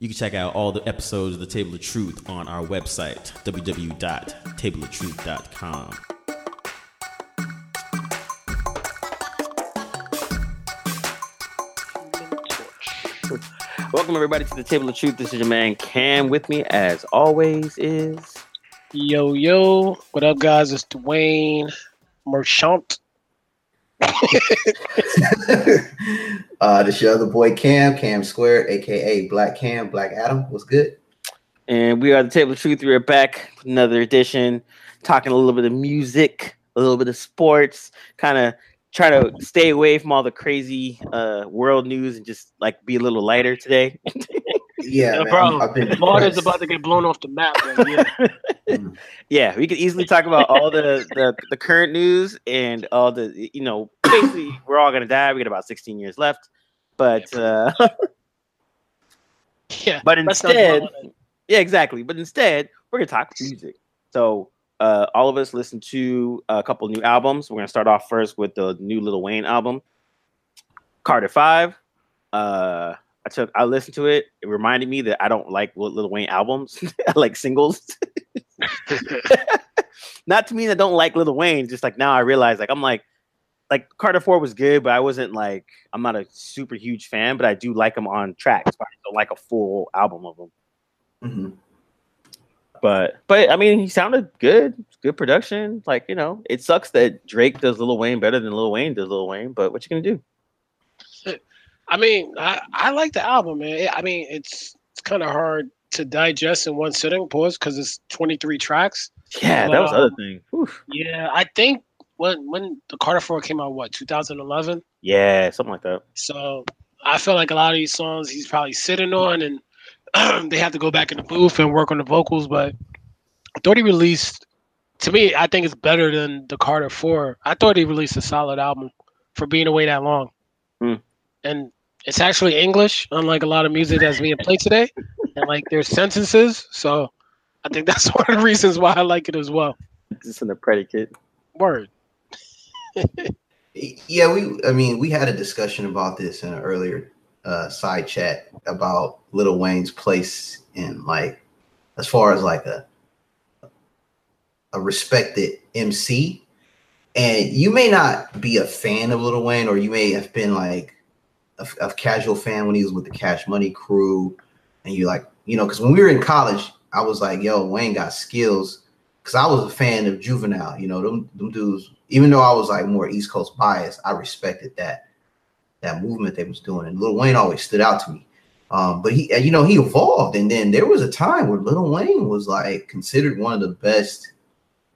You can check out all the episodes of The Table of Truth on our website, www.tableoftruth.com. Welcome everybody to the Table of Truth. This is your man Cam. With me, as always, is Yo yo, what up, guys? It's Dwayne Merchant. uh, this your other boy Cam, Cam Square, aka Black Cam, Black Adam. What's good? and we are the Table of Truth. We are back with another edition, talking a little bit of music, a little bit of sports, kind of try to stay away from all the crazy uh, world news and just like be a little lighter today. Yeah, Yeah, man, bro, I've been Florida's about to get blown off the map. man. Yeah. yeah, we could easily talk about all the, the the current news and all the you know basically we're all gonna die. We got about 16 years left, but uh, yeah. but let's not dwell instead, yeah, exactly. But instead, we're gonna talk music. So uh, all of us listened to a couple new albums. We're gonna start off first with the new Little Wayne album, Carter Five. Uh, I took I listened to it. It reminded me that I don't like Little Wayne albums. I like singles. Not to mean I don't like Little Wayne. Just like now I realize like I'm like like Carter Four was good, but I wasn't like I'm not a super huge fan, but I do like him on tracks. But I don't like a full album of him. Mhm. But but I mean, he sounded good. Good production. Like you know, it sucks that Drake does Lil Wayne better than Lil Wayne does Lil Wayne. But what you gonna do? I mean, I, I like the album, man. I mean, it's it's kind of hard to digest in one sitting, pause, because it's 23 tracks. Yeah, that was the other thing. Oof. Yeah, I think when when the Carter Four came out, what 2011. Yeah, something like that. So I feel like a lot of these songs he's probably sitting on, and they have to go back in the booth and work on the vocals. But I thought he released. To me, I think it's better than the Carter Four. I thought he released a solid album for being away that long, Hmm. and it's actually English, unlike a lot of music that's being played today. and like there's sentences, so I think that's one of the reasons why I like it as well. Just in the predicate. Word. Yeah, we. I mean, we had a discussion about this in an earlier uh, side chat about Little Wayne's place in like, as far as like a a respected MC. And you may not be a fan of Little Wayne, or you may have been like a casual fan when he was with the Cash Money crew, and you like, you know, because when we were in college, I was like, yo, Wayne got skills. Because I was a fan of Juvenile, you know, them, them dudes. Even though I was like more East Coast biased, I respected that that movement they was doing, and Lil Wayne always stood out to me. Um, but he, you know, he evolved, and then there was a time where Lil Wayne was like considered one of the best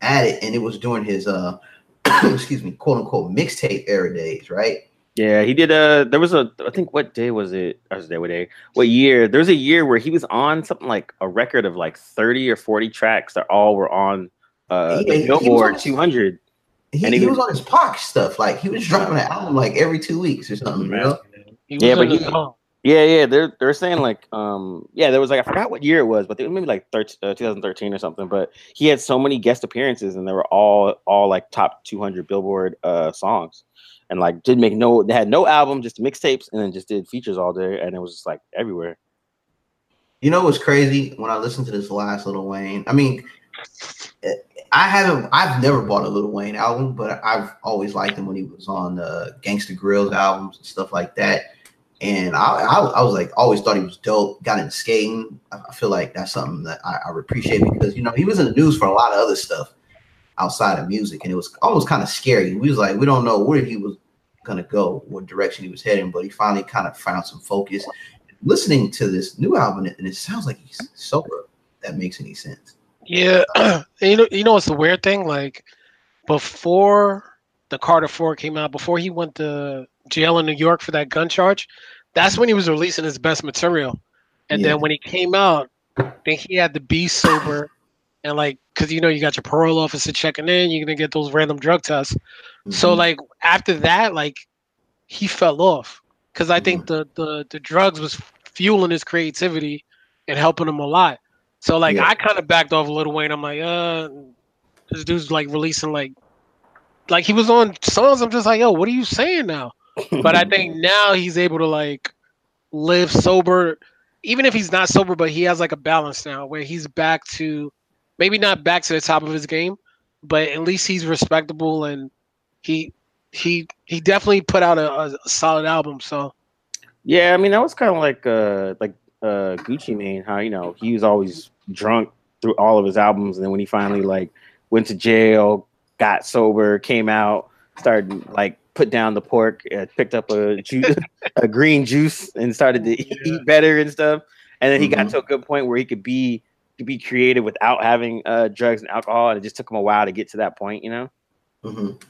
at it, and it was during his uh, excuse me, quote unquote mixtape era days, right? Yeah, he did a. There was a. I think what day was it? I was there. What day? What year? There was a year where he was on something like a record of like thirty or forty tracks that all were on uh, He- the Billboard 200. He, And he he was- was on his Pac stuff, like he was dropping an album like every two weeks or something, you know? Yeah, but he- zone. Yeah, yeah, they're they're saying like um yeah, there was like I forgot what year it was, but it was maybe like 13, uh, 2013 or something. But he had so many guest appearances, and they were all all like top 200 Billboard uh songs, and like did make no they had no album, just mixtapes, and then just did features all day, and it was just like everywhere. You know what's crazy? When I listened to this last Little Wayne, I mean, eh, I haven't, I've never bought a Little Wayne album, but I've always liked him when he was on the Gangsta Grillz albums and stuff like that. And I, I, I was like, always thought he was dope. Got into skating. I, feel like that's something that I, I appreciate because you know he was in the news for a lot of other stuff outside of music, and it was almost kind of scary. We was like, we don't know where he was gonna go, what direction he was heading, but he finally kind of found some focus listening to this new album and it sounds like he's sober. That makes any sense. Yeah, you know, you know, what's the weird thing? Like before the Carter Four came out, before he went to jail in New York for that gun charge, that's when he was releasing his best material. And Yeah. then when he came out, then he had to be sober, and like, cause you know, you got your parole officer checking in, you're gonna get those random drug tests. So Mhm. like after that, like he fell off because I think the the the drugs was fueling his creativity and helping him a lot. So like Yeah. I kind of backed off a little Wayne. I'm like, uh, this dude's like releasing like like he was on songs. I'm just like, yo, what are you saying now? But I think now he's able to like live sober even if he's not sober, but he has like a balance now where he's back to maybe not back to the top of his game, but at least he's respectable and he he he definitely put out a, a solid album. So Yeah, I mean that was kind of like uh like uh Gucci Mane, how you know he was always drunk through all of his albums, and then when he finally like went to jail, got sober, came out, started like put down the pork, uh, picked up a juice, a green juice, and started to eat, Yeah. eat better and stuff. And then he got Mhm. to a good point where he could be could be creative without having uh drugs and alcohol, and it just took him a while to get to that point, you know. Mhm.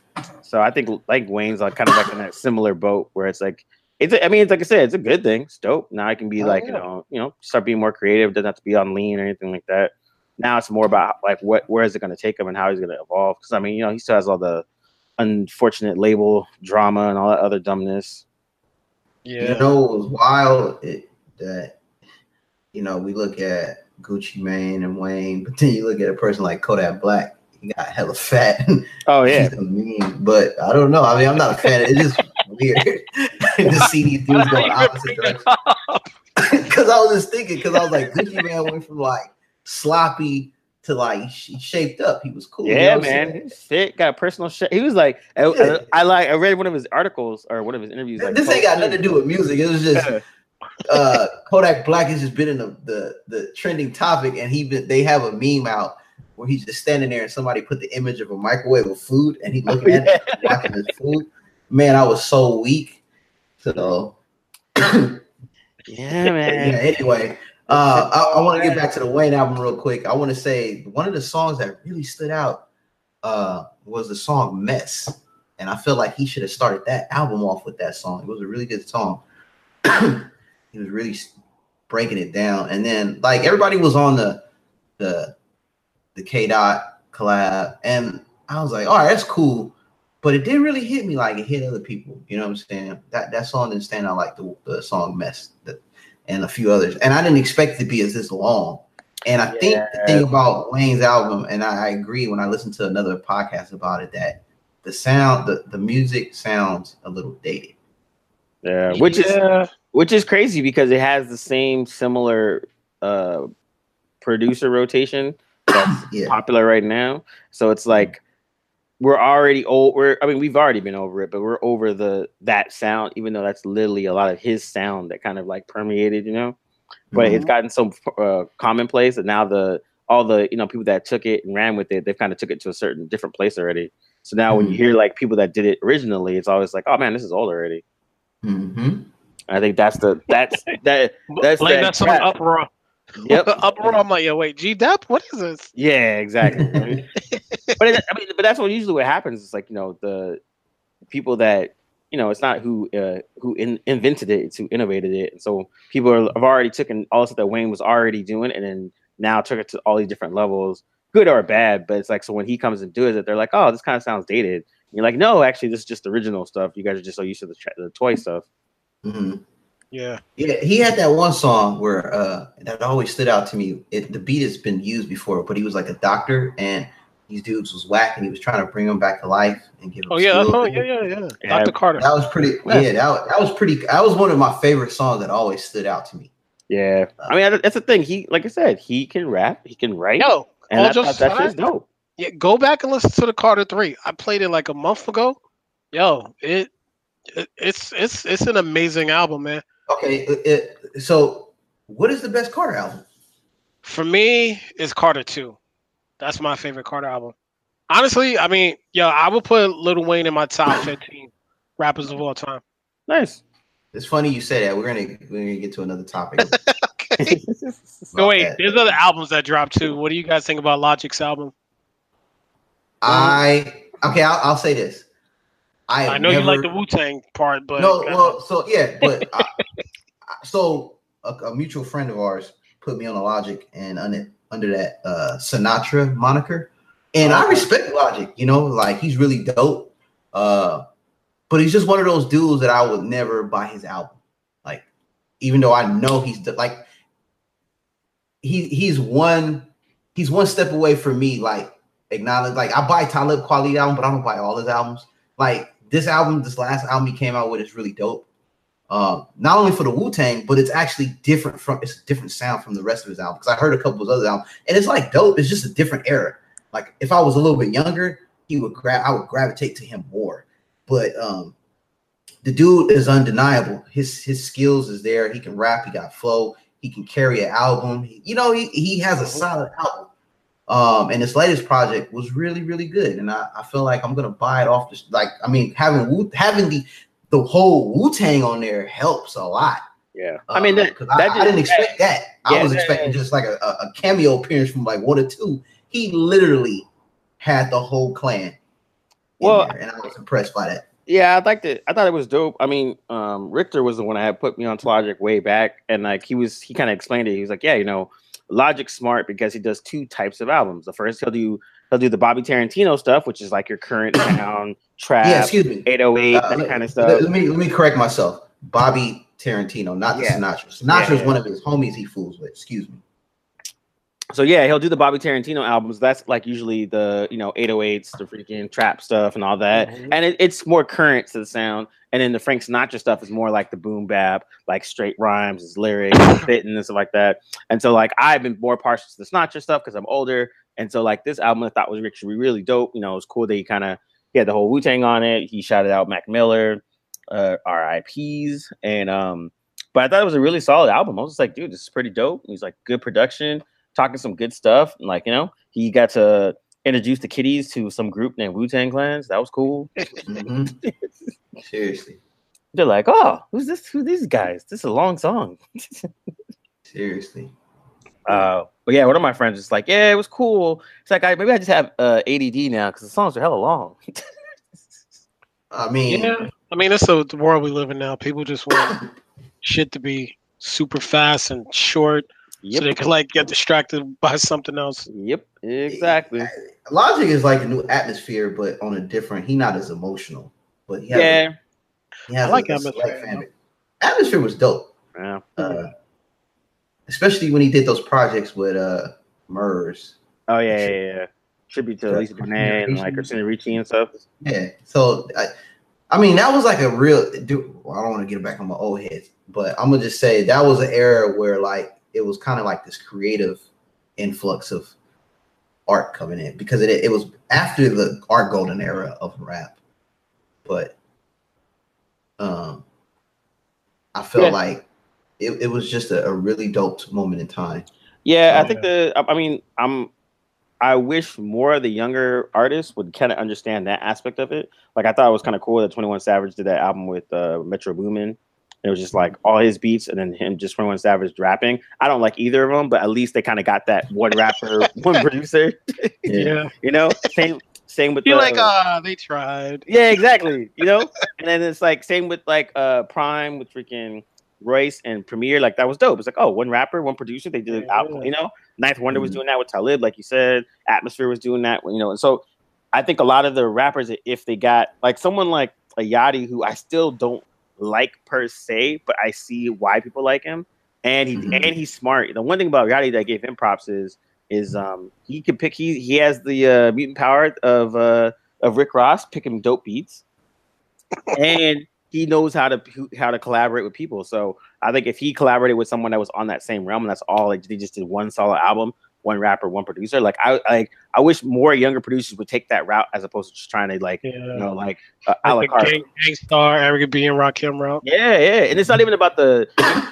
So I think like Wayne's like kind of like in that similar boat where it's like it's a, I mean it's like I said it's a good thing. It's dope. Now I can be Oh, like you know you know start being more creative. Doesn't have to be on lean or anything like that. Now it's more about like what where is it going to take him and how he's going to evolve. Because I mean you know he still has all the unfortunate label drama and all that other dumbness. yeah, You know, it was wild it, that you know we look at Gucci Mane and Wayne, but then you look at a person like Kodak Black. He got hella fat. Oh yeah, He's a meme, but I don't know. I mean, I'm not a fan. It's just weird to see these dudes go opposite bring that directions. up? Because I was just thinking, because I was like, Gucci Mane went from like sloppy to like he shaped up. He was cool. you know yeah man, fit. Got a personal shit. He was like I, I- I like I read one of his articles or one of his interviews. Like, this ain't oh, got nothing to do with music. It was just Yeah. Uh Kodak Black has just been in the, the the trending topic, and he been, they have a meme out where he's just standing there, and somebody put the image of a microwave with food, and he looking at it, watching his food. Man, I was so weak. So Yeah, yeah, man. anyway, uh, I, I want to get back to the Wayne album real quick. I want to say one of the songs that really stood out uh, was the song "Mess," and I feel like he should have started that album off with that song. It was a really good song. he was really breaking it down, and then like everybody was on the the the K Dot collab, and I was like, all right, that's cool. But it didn't really hit me like it hit other people. You know what I'm saying? That that song didn't stand out like the, the song "Mess." The, and a few others. And I didn't expect it to be as this long. And I think the thing about Wayne's album, and I, I agree when I listened to another podcast about it, that the sound, the, the music sounds a little dated. Yeah, which is Yeah. Which is crazy because it has the same similar uh producer rotation that's Yeah. popular right now. So it's like we're already old. We're I mean we've already been over it, but we're over the that sound, even though that's literally a lot of his sound that kind of like permeated, you know. But Mm-hmm. it's gotten so uh, commonplace that now the all the you know people that took it and ran with it, they've kind of took it to a certain different place already. So now when you Mhm. hear like people that did it originally, it's always like, oh man, this is old already. Mhm. I think that's the that's that That's Blame that that song crap. uproar. Yep. uproar. I'm like, yo, wait, G Dep, what is this? Yeah, exactly. right? but it, I mean, but that's what usually what happens. It's like you know the people that you know it's not who uh, who in, invented it, it's who innovated it. And so people are, have already taken all the stuff that Wayne was already doing, and then now took it to all these different levels, good or bad. But it's like so when he comes and does it, they're like, oh, this kind of sounds dated. And you're like, no, actually, this is just original stuff. You guys are just so used to the, tra- the toy stuff. Mhm. Yeah. Yeah, he had that one song where uh that always stood out to me. It, the beat has been used before, but he was like a doctor, and these dudes was whack, and he was trying to bring them back to life and give. Them Oh yeah. skills. Oh yeah. Yeah. Yeah. Yeah. Dr. Carter. That was pretty. Yeah, that, was- that was pretty. That was one of my favorite songs that always stood out to me. Yeah, I mean that's the thing. He, like I said, he can rap, he can write, No, and all that, jokes that, that's aside, just dope. yeah, go back and listen to the Carter Three. I played it like a month ago. Yo, it, it it's it's it's an amazing album, man. Okay, it, it- so what is the best Carter album? For me, it's Carter Two. That's my favorite Carter album. Honestly, I mean, yo, I would put Lil Wayne in my top fifteen rappers of all time. Nice. It's funny you say that. We're gonna we're gonna get to another topic. okay. about wait, that. there's other albums that dropped too. What do you guys think about Logic's album? I okay. I'll, I'll say this. I, I know you like the Wu Tang part, but no, well, so yeah, but I, so a, a mutual friend of ours put me on a Logic and under, under that uh Sinatra moniker, and I respect Logic. You know, like he's really dope. Uh, but he's just one of those dudes that I would never buy his album. Like, even though I know he's like he he's one he's one step away from me. Like acknowledge like I buy Talib Kweli album, but I don't buy all his albums. Like this album, this last album he came out with is really dope. Um, not only for the Wu Tang, but it's actually different from it's a different sound from the rest of his album. Because I heard a couple of other albums, and it's like dope. It's just a different era. Like if I was a little bit younger, he would grab I would gravitate to him more. But um the dude is undeniable. His his skills is there. He can rap. He got flow. He can carry an album. He, you know, he, he has a solid album. Um, and his latest project was really, really good. And I, I feel like I'm gonna buy it off this. Like, I mean, having Wu, having the the whole Wu Tang on there helps a lot. Yeah, I mean, that, Uh, that I, I didn't expect that. Yeah, I was expecting yeah. just like a, a, cameo appearance from like one or two. He literally had the whole clan. in Well, there, and I was impressed by that. Yeah, I liked it. I thought it was dope. I mean, um, Richter was the one that had put me on Logic way back, and like he was, he kind of explained it. He was like, "Yeah, you know, Logic's smart because he does two types of albums. The first, he'll do he'll do the Bobby Tarantino stuff, which is like your current sound trap, yeah, excuse me. 808, Uh, that let- kind of stuff. let me let me correct myself. Bobby Tarantino, not the Yeah. Sinatra. Sinatra is Yeah. one of his homies he fools with. Excuse me. So yeah, he'll do the Bobby Tarantino albums. That's like usually the you know 808s, the freaking trap stuff, and all that. Mhm. And it, it's more current to the sound. And then the Frank Sinatra stuff is more like the boom bap, like straight rhymes, his lyrics, fitting and stuff like that. And so like I've been more partial to the Sinatra stuff because I'm older. And so like this album I thought was actually really dope. You know, it was cool that he kind of he had the whole Wu Tang on it. He shouted out Mac Miller, uh, RIPs, and um. But I thought it was a really solid album. I was just like, dude, this is pretty dope. He's like good production talking some good stuff. And like, you know, he got to introduce the kiddies to some group named Wu Tang Clans. That was cool. Mhm. Seriously, They're like, oh, who's this? Who these guys? This is a long song. seriously. Uh, but yeah, one of my friends was like, yeah, it was cool. It's like, I maybe I just have uh, ADD now because the songs are hella long. I mean, Yeah, I mean that's the, the world we live in now. People just want shit to be super fast and short, so they yep. can like get distracted by something else. Yep. Exactly. Logic is like a new atmosphere, but on a different. He not as emotional, but he has, Yeah. a, he has I like a, a Atmosphere, select fan base. Atmosphere was dope. Yeah. uh, especially when he did those projects with uh Murs. Oh yeah, yeah, yeah. Tribute to Lisa Bonet and like Christina Ricci and stuff. Yeah, so I, I mean that was like a real. Dude, well, I don't want to get back on my old heads, but I'm gonna just say that was an era where like it was kind of like this creative influx of art coming in because it it was after the art golden era of rap, but um, I felt Yeah. like it, it was just a, a really dope moment in time. Yeah, I Oh, think the. I I mean, I'm. I wish more of the younger artists would kind of understand that aspect of it. Like, I thought it was kind of cool that Twenty One Savage did that album with uh, Metro Boomin. It was just like all his beats and then him just Twenty One Savage rapping. I don't like either of them, but at least they kind of got that one rapper, one producer. Yeah, You know, same same with you're the, like, ah, they tried. yeah, exactly. You know, and then it's like same with like uh PRhyme with freaking Royce and Premier. Like that was dope. It's like oh, one rapper, one producer. They did an Yeah. album. You know, Ninth Wonder was Mhm. doing that with Talib, like you said. Atmosphere was doing that. You know, and so I think a lot of the rappers, if they got like someone like a Yachty, who I still don't like per se, but I see why people like him, and he Mhm. and he's smart. The one thing about Yachty that I gave him props is is um he can pick he he has the uh, mutant power of uh of Rick Ross picking dope beats, and he knows how to how to collaborate with people. So I think if he collaborated with someone that was on that same realm, and that's all like they just did one solid album, one rapper, one producer. Like I like I wish more younger producers would take that route as opposed to just trying to like Yeah, you know like uh, a la like carte. the gang, Gangstar, Eric B, and Rakim route. Yeah, yeah, and it's not even about the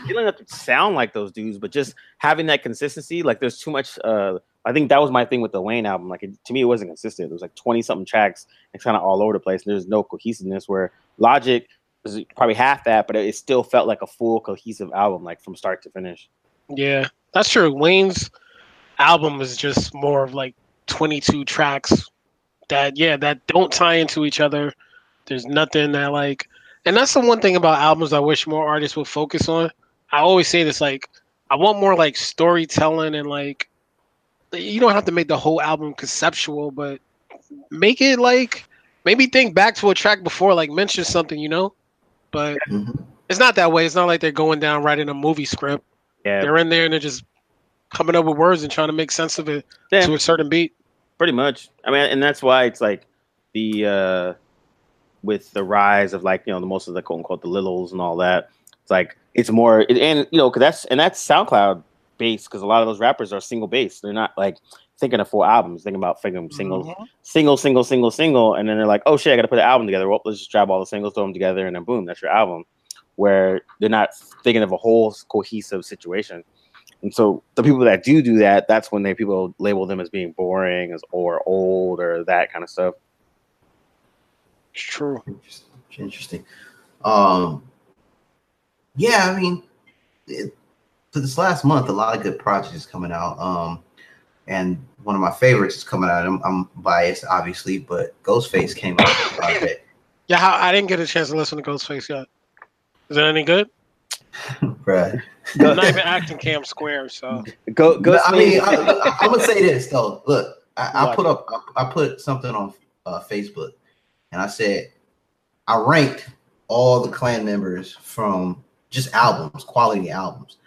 you don't have to sound like those dudes, but just having that consistency. Like, there's too much. uh I think that was my thing with the Wayne album. Like, it, to me, it wasn't consistent. It was like twenty something tracks and kind of all over the place. And There's no cohesiveness. Where Logic was probably half that, but it still felt like a full cohesive album, like from start to finish. Yeah, that's true. Wayne's album is just more of like 22 tracks that, yeah, that don't tie into each other. There's nothing that like, and that's the one thing about albums I wish more artists would focus on. I always say this, like, I want more like storytelling and like, you don't have to make the whole album conceptual, but make it like maybe think back to a track before, like mention something, you know. But Mhm. it's not that way. It's not like they're going down writing a movie script. Yeah, They're in there and they're just coming up with words and trying to make sense of it Yeah. to a certain beat. pretty much. I mean, and that's why it's like the uh with the rise of like you know the most of the quote unquote the littles and all that. It's like it's more, and you know, because that's and that's SoundCloud based because a lot of those rappers are single based. They're not like thinking of full albums, thinking about thinking singles, Mhm. single, single, single, single, and then they're like, oh shit, I got to put an album together. Well, let's just grab all the singles, throw them together, and then boom, that's your album. Where they're not thinking of a whole cohesive situation. And so the people that do do that, that's when they people label them as being boring, as or old, or that kind of stuff. It's true. Interesting. Interesting. Um, yeah, I mean, it, for this last month, a lot of good projects coming out. Um, and one of my favorites is coming out. I'm, I'm biased, obviously, but Ghostface came out with a project. Yeah, how, I didn't get a chance to listen to Ghostface yet. Is it any good? Bruh. I'm not even acting Cam Square, so Go, go. I mean, I, I, I'm gonna say this though. Look, I, I put up, I, I put something on uh, Facebook, and I said I ranked all the clan members from just albums, quality albums,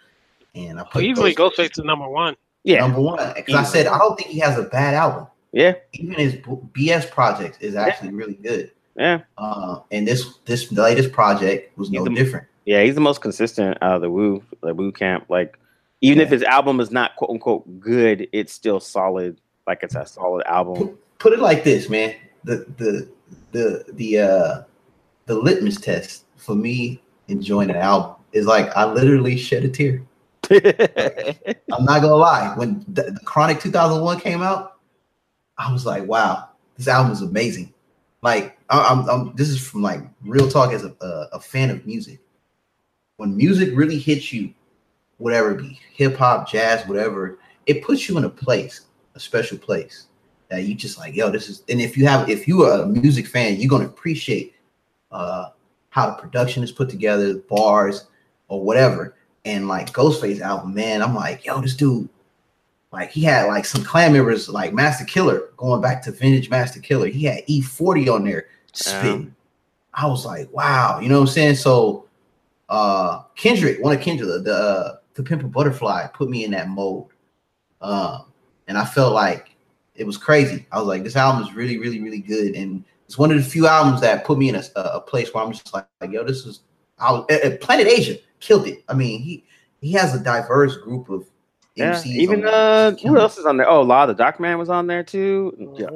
and I put easily Ghostface Ghostface is number one. yeah, number one because I said I don't think he has a bad album. yeah, Even his BS project is actually really good. yeah, Uh, and this this latest project was no He's the- different. Yeah. He's the most consistent out of the Woo the Wu camp. Like, even if his album is not quote unquote good, it's still solid. Like it's a solid album. Put, put it like this, man. The the the the uh the litmus test for me enjoying an album is like I literally shed a tear. I'm not gonna lie. When the, the Chronic 2001 came out, I was like, wow, this album is amazing. Like, I, I'm, I'm this is from like real talk as a, a, a fan of music. When music really hits you, whatever it be, hip hop, jazz, whatever, it puts you in a place, a special place that you just like, yo, this is. And if you have, if you are a music fan, you're gonna appreciate uh, how the production is put together, the bars or whatever and like Ghostface album, man, I'm like, yo, this dude, like he had like some clan members like Masta Killa going back to vintage Masta Killa. He had E40 on there spitting. I was like, wow, you know what I'm saying? So uh Kendrick, one of Kendrick, the the, uh, the Pimp a Butterfly put me in that mode. Um, and I felt like it was crazy. I was like, this album is really, really, really good. And it's one of the few albums that put me in a, a place where I'm just like, like yo, this is I was uh, uh, Planet Asia killed it. I mean, he he has a diverse group of Yeah, MCs. even uh, who else is on there? Oh, Law the Doc Man was on there too. Yeah,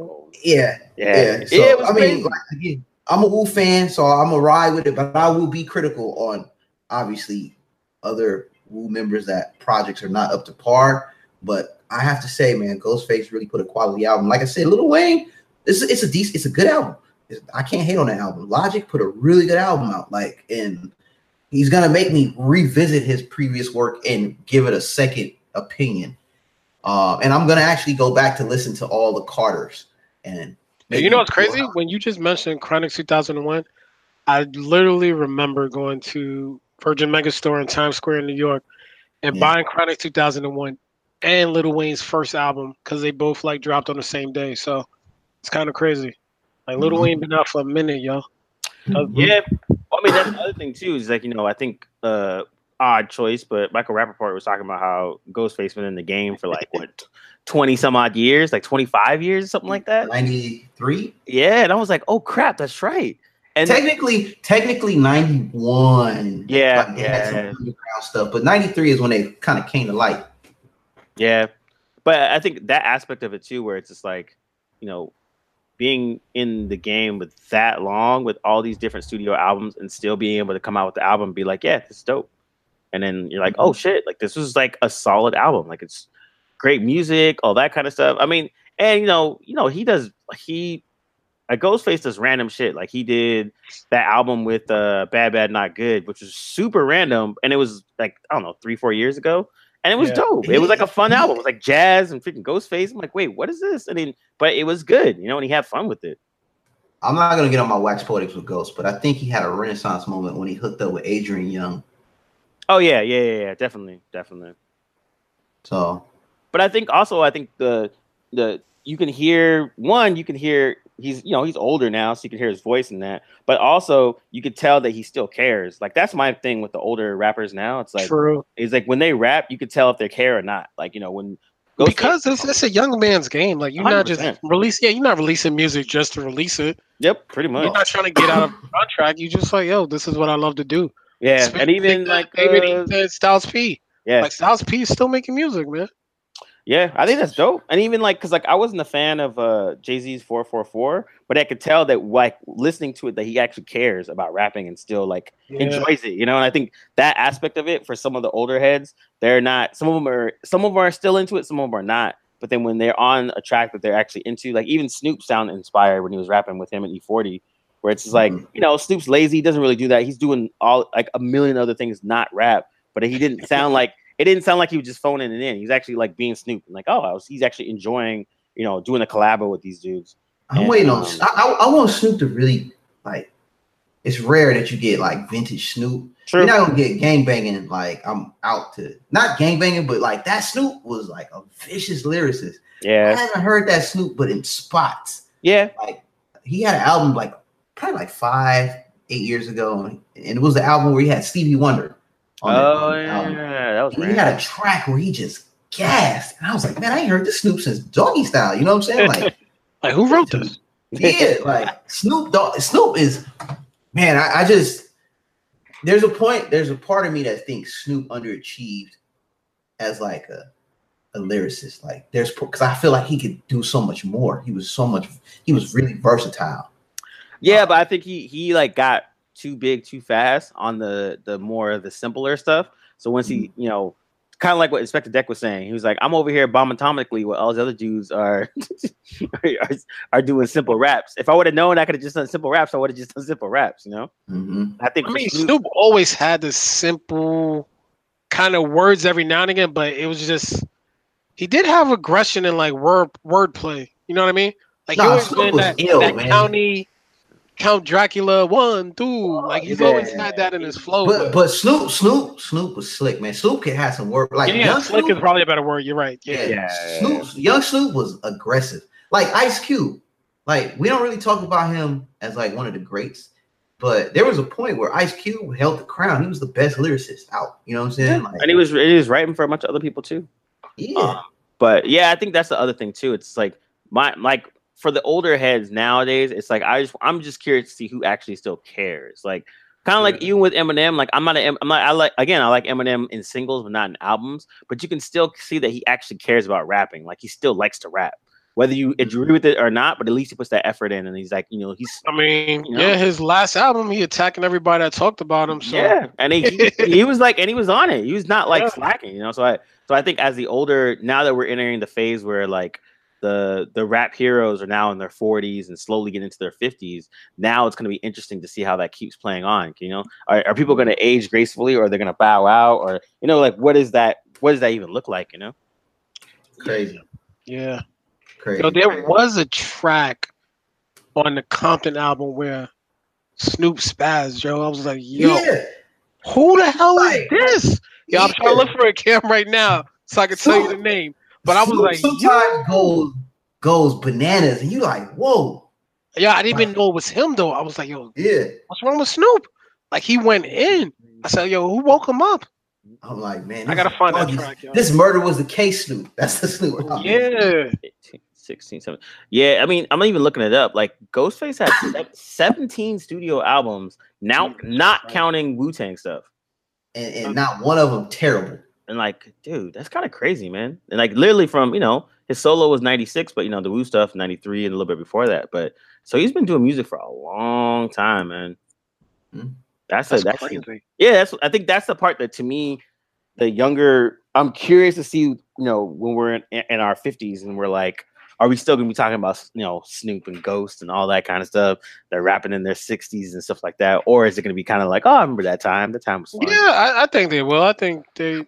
Yeah, yeah, yeah. So, it was I mean, like, again, I'm a Wu fan, so I'm a ride with it, but I will be critical on obviously other Wu members that projects are not up to par. But I have to say, man, Ghostface really put a quality album. Like I said, Little Wayne, it's it's a decent, it's a good album. It's- I can't hate on that album. Logic put a really good album out, like, and he's gonna make me revisit his previous work and give it a second opinion. Uh, and I'm gonna actually go back to listen to all the Carters and you know what's crazy? When you just mentioned Chronic 2001, I literally remember going to Virgin Megastore in Times Square in New York and Yeah. buying Chronic 2001 and Little Wayne's first album because they both like dropped on the same day. So it's kind of crazy. Like Little Mhm. Wayne been out for a minute, yo. That's- Yeah, well, I mean that's the other thing too. Is like you know I think uh odd choice, but Michael Rapaport was talking about how Ghostface been in the game for like what twenty some odd years, like twenty five years, or something like that. 93. Yeah, and I was like, oh crap, that's right. And Technically, technically 91. Yeah, Like, some yeah. underground stuff, but 93 is when they kind of came to light. Yeah, but I think that aspect of it too, where it's just like, you know, being in the game with that long, with all these different studio albums, and still being able to come out with the album, and be like, yeah, this is dope, and then you're like, oh shit, like this was like a solid album, like it's great music, all that kind of stuff. I mean, and you know, you know, he does he. A Ghostface does random shit. Like he did that album with uh Bad Bad Not Good, which was super random, and it was like I don't know three four years ago, and it was Yeah. dope. It was like a fun album. It was like jazz and freaking Ghostface. I'm like, wait, what is this? I mean, but it was good, you know, and he had fun with it. I'm not gonna get on my wax poetics with Ghost, but I think he had a renaissance moment when he hooked up with Adrian Younge. Oh yeah, yeah, yeah, yeah, definitely, definitely. So But I think also, I think the the you can hear one, you can hear he's you know he's older now, so you can hear his voice in that. But also, you could tell that he still cares. Like that's my thing with the older rappers now. It's like True. it's like when they rap, you could tell if they care or not. Like you know when because it's, it's a young man's game. Like you're not just 100%. release. Yeah, you're not releasing music just to release it. yep, pretty much. You're not trying to get out of contract. You just like, yo, this is what I love to do. Yeah, Especially and even like even uh, even Styles P. yeah, Like Styles P is still making music, man. Yeah, I think that's dope. And even like, cause like I wasn't a fan of uh Jay Z's four four four, but I could tell that like listening to it that he actually cares about rapping and still like enjoys it, you know. And I think that aspect of it for some of the older heads, they're not. Some of them are. Some of them are still into it. Some of them are not. But then when they're on a track that they're actually into, like even Snoop sounded inspired when he was rapping with him at E40, where it's just like Mhm. you know Snoop's lazy, he doesn't really do that. He's doing all like a million other things, not rap. But he didn't sound like it didn't sound like he was just phoning it in. He's actually like being Snoop and like, oh, I was, he's actually enjoying, you know, doing a collabo with these dudes. I'm And, waiting on. um, I, I, I want Snoop to really like. It's rare that you get like vintage Snoop. True. You're not gonna get gang banging. Like I'm out to not gang banging, but like that Snoop was like a vicious lyricist. Yeah, I haven't heard that Snoop, but in spots. Yeah. Like he had an album like probably like five, eight years ago, and it was the album where he had Stevie Wonder. On that- Oh yeah. album. That was And he had a track where he just gassed, and I was like, man, I ain't heard this Snoop since Doggy Style. You know what I'm saying? Like. Like who wrote this? yeah, like Snoop Dogg. Snoop is man. I, I just there's a point. There's a part of me that thinks Snoop underachieved as like a a lyricist. Like there's because I feel like he could do so much more. He was so much. He was really versatile. Yeah, but I think he he like got too big too fast on the the more the simpler stuff. So once he, you know, kind of like what Inspectah Deck was saying, he was like, "I'm over here bomb atomically while all these other dudes are are, are doing simple raps. If I would have known I could have just done simple raps, I would have just done simple raps. You know, Mhm. I think I mean, Snoop- Snoop always had the simple kind of words every now and again, but it was just he did have aggression and like word wordplay. You know what I mean? Like he Nah, always Snoop been was that, ill, that man. county Count Dracula one, two. Like he's Yeah. always had that in his flow. But But, but Snoop Snoop Snoop was slick, man. Snoop could have some work. Like yeah, young slick Snoop, is probably a better word. You're right. Yeah. Yeah, Yeah. Snoop, young Snoop was aggressive. Like Ice Cube. Like we don't really talk about him as like one of the greats, but there was a point where Ice Cube held the crown. He was the best lyricist out. You know what I'm saying? Like, and he was he was writing for a bunch of other people too. yeah. Um, but yeah, I think that's the other thing too. It's like my like for the older heads nowadays, it's like I just I'm just curious to see who actually still cares. Like kind of like Yeah. even with Eminem, like I'm not a, I'm not I like again I like Eminem in singles but not in albums. But you can still see that he actually cares about rapping. Like he still likes to rap, whether you mm-hmm. agree with it or not. But at least he puts that effort in, and he's like you know he's I mean, You know? yeah, his last album, he attacking everybody that talked about him. So Yeah, and he, he he was like, and he was on it. He was not like Yeah. slacking, you know. So I so I think as the older now that we're entering the phase where like the the rap heroes are now in their 40s and slowly get into their 50s. Now it's going to be interesting to see how that keeps playing on. You know, are, are people going to age gracefully, or they're they going to bow out, or you know, like what is that? What does that even look like? You know? crazy, yeah. crazy. Yo, there was a track on the Compton album where Snoop spazzed, Joe. I was like, yo, yeah. who the hell is Like, this? Yo, I'm trying to look for a cam right now so I can tell you the name. But I was Snoop like, sometimes goes goes bananas, and you like, whoa, Yeah, I didn't even know it was him though. I was like, yo, yeah. what's wrong with Snoop? Like he went in. I said, yo, who woke him up? I'm like, man, I gotta find that track, yo. This murder was the case, Snoop. That's the Snoop. Oh, yeah. 18, 16, 17. Yeah, I mean, I'm not even looking it up. Like Ghostface had 17 studio albums, now not counting Wu Tang stuff. and, and not one of them terrible. And like, dude, that's kind of crazy, man. And like, literally from you know, his solo was '96, but you know, the Wu stuff '93 and a little bit before that. But so he's been doing music for a long time, man. Hmm. That's That's a, that's crazy. yeah. That's I think that's the part that to me, the younger, I'm curious to see. You know, when we're in, in our 50s and we're like, are we still gonna be talking about you know Snoop and Ghost and all that kind of stuff? They're rapping in their 60s and stuff like that, or is it gonna be kind of like, oh, I remember that time. The time was fun. Yeah, I, I think they will. I think they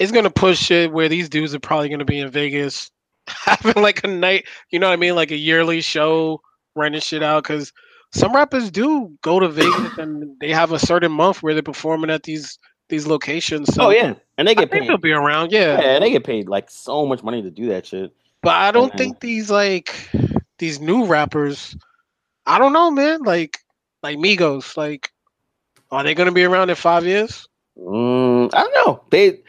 it's gonna push it where these dudes are probably gonna be in Vegas having like a night, you know what I mean, like a yearly show, renting shit out. Because some rappers do go to Vegas and they have a certain month where they're performing at these these locations. So Oh yeah, and they get think paid. they'll be around. Yeah, Yeah, they get paid like so much money to do that shit. but I don't Mhm. think these like these new rappers. I don't know, man. Like like Migos, like are they gonna be around in five years? Mm, I don't know. They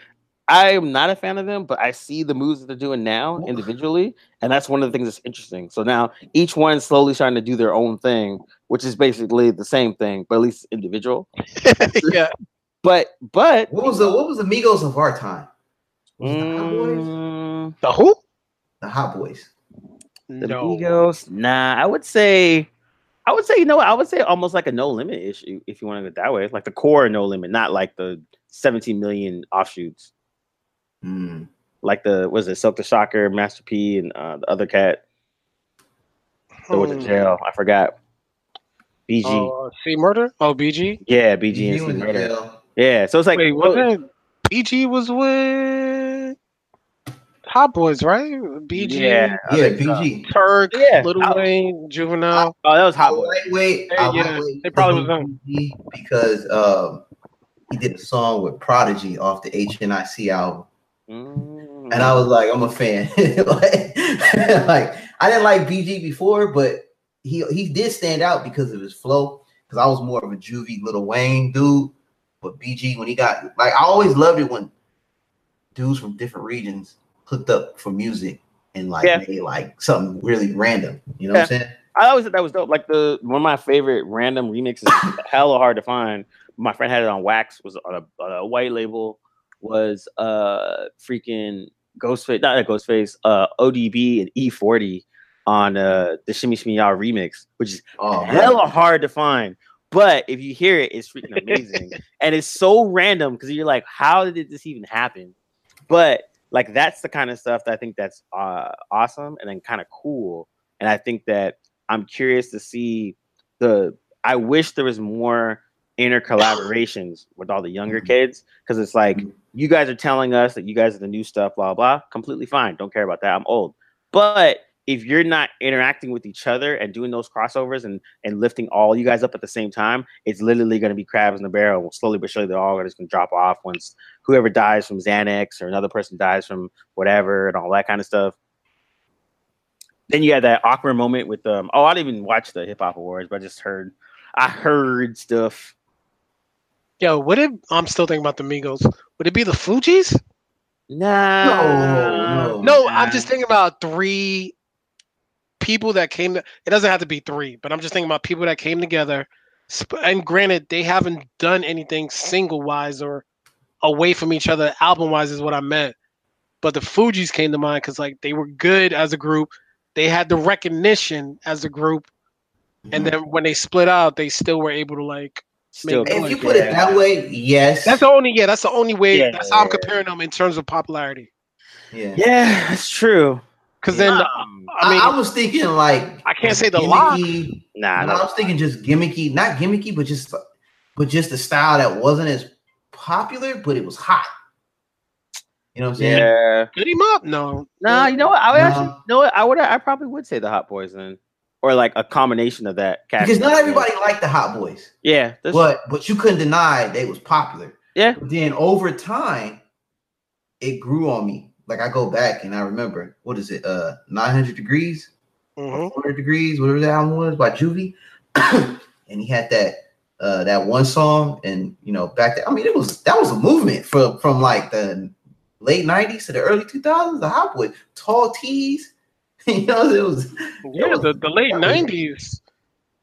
I'm not a fan of them, but I see the moves that they're doing now individually, and that's one of the things that's interesting. So now each one's slowly starting to do their own thing, which is basically the same thing, but at least individual. yeah. But but What was the what was the Migos of our time? Was it the Hot Boys? mm, The who? The Hot Boys. the no. Migos, nah, I would say. I would say, you know what? I would say almost like a no limit issue, if you want to go that way. It's like the core no limit, not like the 17 million offshoots. Mm. Like the was it Silk the Shocker, Master P, and uh, the other cat that went to Hmm. jail. I forgot. BG. Oh, C murder? Oh, BG. yeah, BG He and C Murder. jail. Yeah, so it's like Wait, oh, wasn't BG was with Hot Boys, right? BG, Yeah, Yeah, think so. BG. Turk, Yeah. Little I- Wayne, Juvenile. Oh, that was Hot Boy. Lightweight. Yeah, yeah, lightweight they probably was for. BG because um, he did a song with Prodigy off the HNIC album. Mm. and I was like, I'm a fan. like, like, I didn't like BG before, but he he did stand out because of his flow. Because I was more of a juvie Little Wayne dude, but BG when he got like, I always loved it when dudes from different regions hooked up for music and like Yeah. made like something really random. You know what I'm saying? I always thought that was dope. Like the one of my favorite random remixes, hella hard to find. My friend had it on wax. Was on a, on a white label. Was uh freaking Ghostface, not a Ghostface, uh ODB and E40 on uh the Shimmy Shimmy Ya remix, which is Oh, man. hella hard to find. But if you hear it, it's freaking amazing. and it's so random because you're like, how did this even happen? But like that's the kind of stuff that I think that's uh, awesome and then kind of cool. And I think that I'm curious to see the. I wish there was more inner collaborations with all the younger Mhm. kids because it's like Mhm. you guys are telling us that you guys are the new stuff, blah blah. Completely fine. Don't care about that. I'm old. But if you're not interacting with each other and doing those crossovers and and lifting all you guys up at the same time, it's literally going to be crabs in the barrel. Slowly but surely, they're all just going to drop off once whoever dies from Xanax or another person dies from whatever and all that kind of stuff. Then you had that awkward moment with um. Oh, I didn't even watch the hip hop awards, but I just heard. I heard stuff. Yo, would it? I'm still thinking about the Migos. Would it be the Fugees? Nah. No, No, nah. I'm just thinking about three people that came. To, it doesn't have to be three, but I'm just thinking about people that came together. And granted, they haven't done anything single wise or away from each other album wise, is what I meant. But the Fugees came to mind because like they were good as a group. They had the recognition as a group, and mm-hmm. then when they split out, they still were able to like. Still If you going, put it yeah. that way, yes. That's the only yeah. That's the only way. Yeah. That's how I'm comparing them in terms of popularity. yeah. Yeah, that's true. Because then, the- Um, I mean, I, I was thinking like I can't say the lock. nah, No, I was thinking just gimmicky, not gimmicky, but just but just a style that wasn't as popular, but it was hot. You know what I'm saying? Yeah. Get him up. No. Nah, you know what? I would No. actually, you know what? I would. I probably would say the Hot Boys then, or like a combination of that. cast Because not member. everybody liked the Hot Boys, Yeah, that's, but but you couldn't deny they was popular. yeah. But then over time, it grew on me. Like I go back and I remember what is it? Uh, 900 degrees, Mhm. 400 degrees, whatever that album was by Juvie, and he had that uh that one song, and you know back then, I mean, it was that was a movement from from like the late 90s to the early 2000s. The Hot Boys, tall tees, you know, it was Yeah, was- the, the late nineties.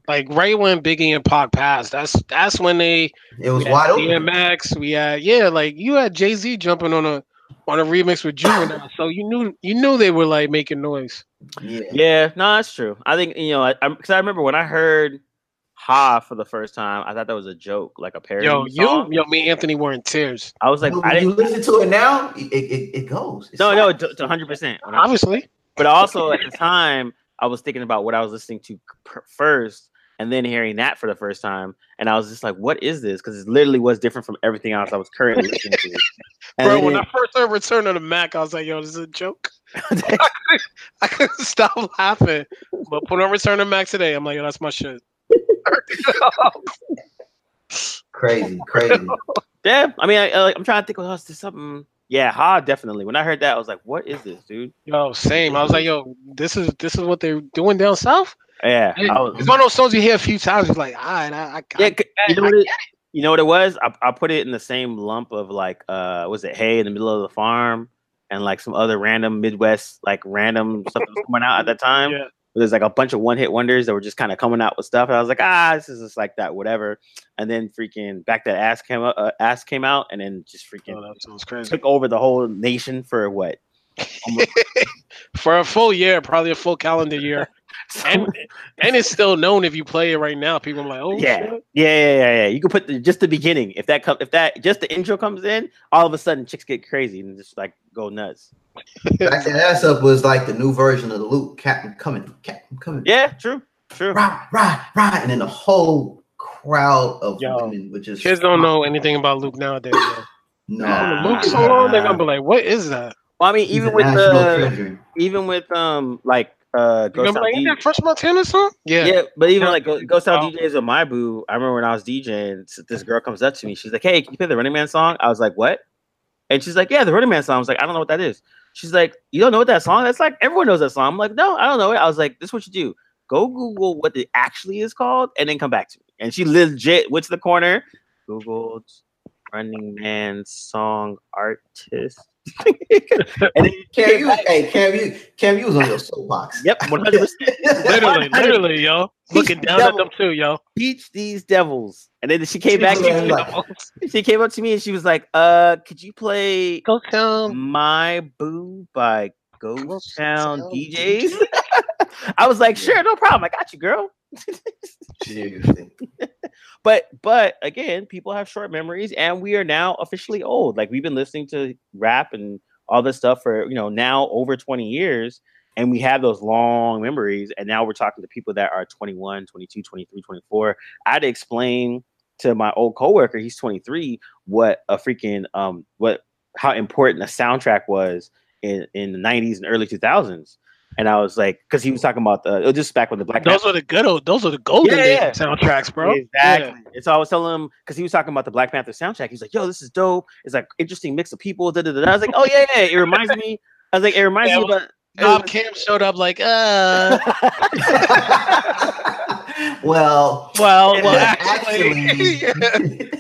Like right when Biggie and Pac passed, that's that's when they it was we had wide open. DMX. We had yeah, like you had Jay Z jumping on a on a remix with Juvenile, so you knew you knew they were like making noise. Yeah. Yeah, no, that's true. I think you know, I because I, remember when I heard Ha for the first time, I thought that was a joke, like a parody. Yo, you, yo, me, and Anthony were in tears. I was like, But I you didn't. listen to it now, it, it, it goes. It's No, no, like- to hundred percent. Obviously, But also at the time, I was thinking about what I was listening to first, and then hearing that for the first time, and I was just like, "What is this?" Because it literally was different from everything else I was currently listening to. And bro. When it- I first heard Return of the Mack, I was like, "Yo, this is a joke." I couldn't stop laughing. But put on Return of the Mack today, I'm like, "Yo, that's my shit." crazy, crazy. yeah, I mean, I, I, I'm trying to think. What else? There's something. Yeah, Ha definitely. When I heard that, I was like, "What is this, dude?" Yo, same. I was like, "Yo, this is this is what they're doing down south." Yeah, I was, It's one of those songs you hear a few times. It's like, all right, I, I, yeah. I, You know what it, You know what it was? I, I put it in the same lump of like, uh, was it hay in the middle of the farm and like some other random Midwest, like random stuff that was coming out at that time. Yeah. There's like a bunch of one hit wonders that were just kind of coming out with stuff. And I was like, ah, this is just like that, whatever. And then freaking back that ass came out, uh, ass came out, and then just freaking Oh, that sounds crazy. took over the whole nation for what? For a full year, probably a full calendar year. And and it's still known if you play it right now. People are like, oh yeah, shit. yeah, yeah, yeah, yeah. You can put the, just the beginning. If that come, if that just the intro comes in, all of a sudden chicks get crazy and just like go nuts. Back that ass up was like the new version of the loop. Captain coming, Captain coming. Yeah, true, true. Right, right, right. And then the whole crowd of Yo, women which is Kids don't know anything about Luke nowadays. Yo. No, Nah. Luke so long, they're gonna be like, what is that? Well, I mean, even with the, treasure. even with um, like uh, You're Ghost gonna be like, Town ain't D- that French Montana song? Yeah. yeah, but even like Ghost Town Oh. DJs with my boo. I remember when I was DJing, this girl comes up to me. She's like, "Hey, can you play the Running Man song?" I was like, "What?" And she's like, "Yeah, the Running Man song." I was like, "I don't know what that is." She's like, "You don't know what that song? That's like everyone knows that song." I'm like, "No, I don't know it." I was like, "This is what you do: go Google what it actually is called, and then come back to me." And she legit went to the corner, googled Running Man song artist, and then Cam, you, hey, Cam, you, Cam, you was on your soapbox. Yep, one hundred percent. Literally, literally, yo. Looking down at them too, yo. Teach these devils. And then she came back. Teach She, these she came up to me and she was like, "Uh, could you play Go down. My Boo by Ghost Ghost Town Town DJs?" I was like, "Sure, no problem. I got you, girl." Seriously. But but again, people have short memories, and we are now officially old. Like we've been listening to rap and all this stuff for you know now over 20 years and we have those long memories and now we're talking to people that are 21 22 23 24 i had to explain to my old coworker he's 23 what a freaking um what how important a soundtrack was in in the 90s and early 2000s and i was like because he was talking about the it was just back when the black Those are the good old, those are the golden Yeah, yeah. soundtracks, bro. Exactly. Yeah. And so I was telling him because he was talking about the Black Panther soundtrack. He's like, "Yo, this is dope. It's like interesting mix of people." Da, da, da. I was like, "Oh yeah, yeah." It reminds me. I was like, "It reminds Yeah, me about." Bob Cam showed up like, uh, well, well, well, Yeah, actually,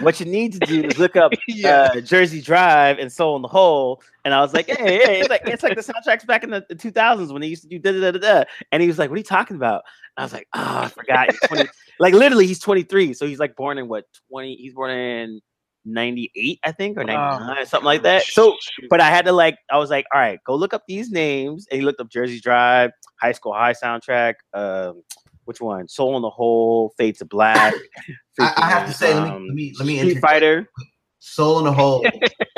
what you need to do is look up yeah. uh, Jersey Drive and Soul in the Hole. And I was like, "Hey, hey, it's like it's like the soundtracks back in the, the 2000s when they used to do da da da da." da. And he was like, "What are you talking about?" And I was like, "Oh, I forgot." He's 20, like literally, he's 23, so he's like born in what 20? He's born in 98, I think, or 99, something like that. So but I had to like, I was like, all right, go look up these names. And he looked up Jersey Drive, High School High soundtrack, um, which one? Soul in the Hole, Fade to Black. I, I have to say, let me um, let me, let me Street. Fighter, Soul in the Hole,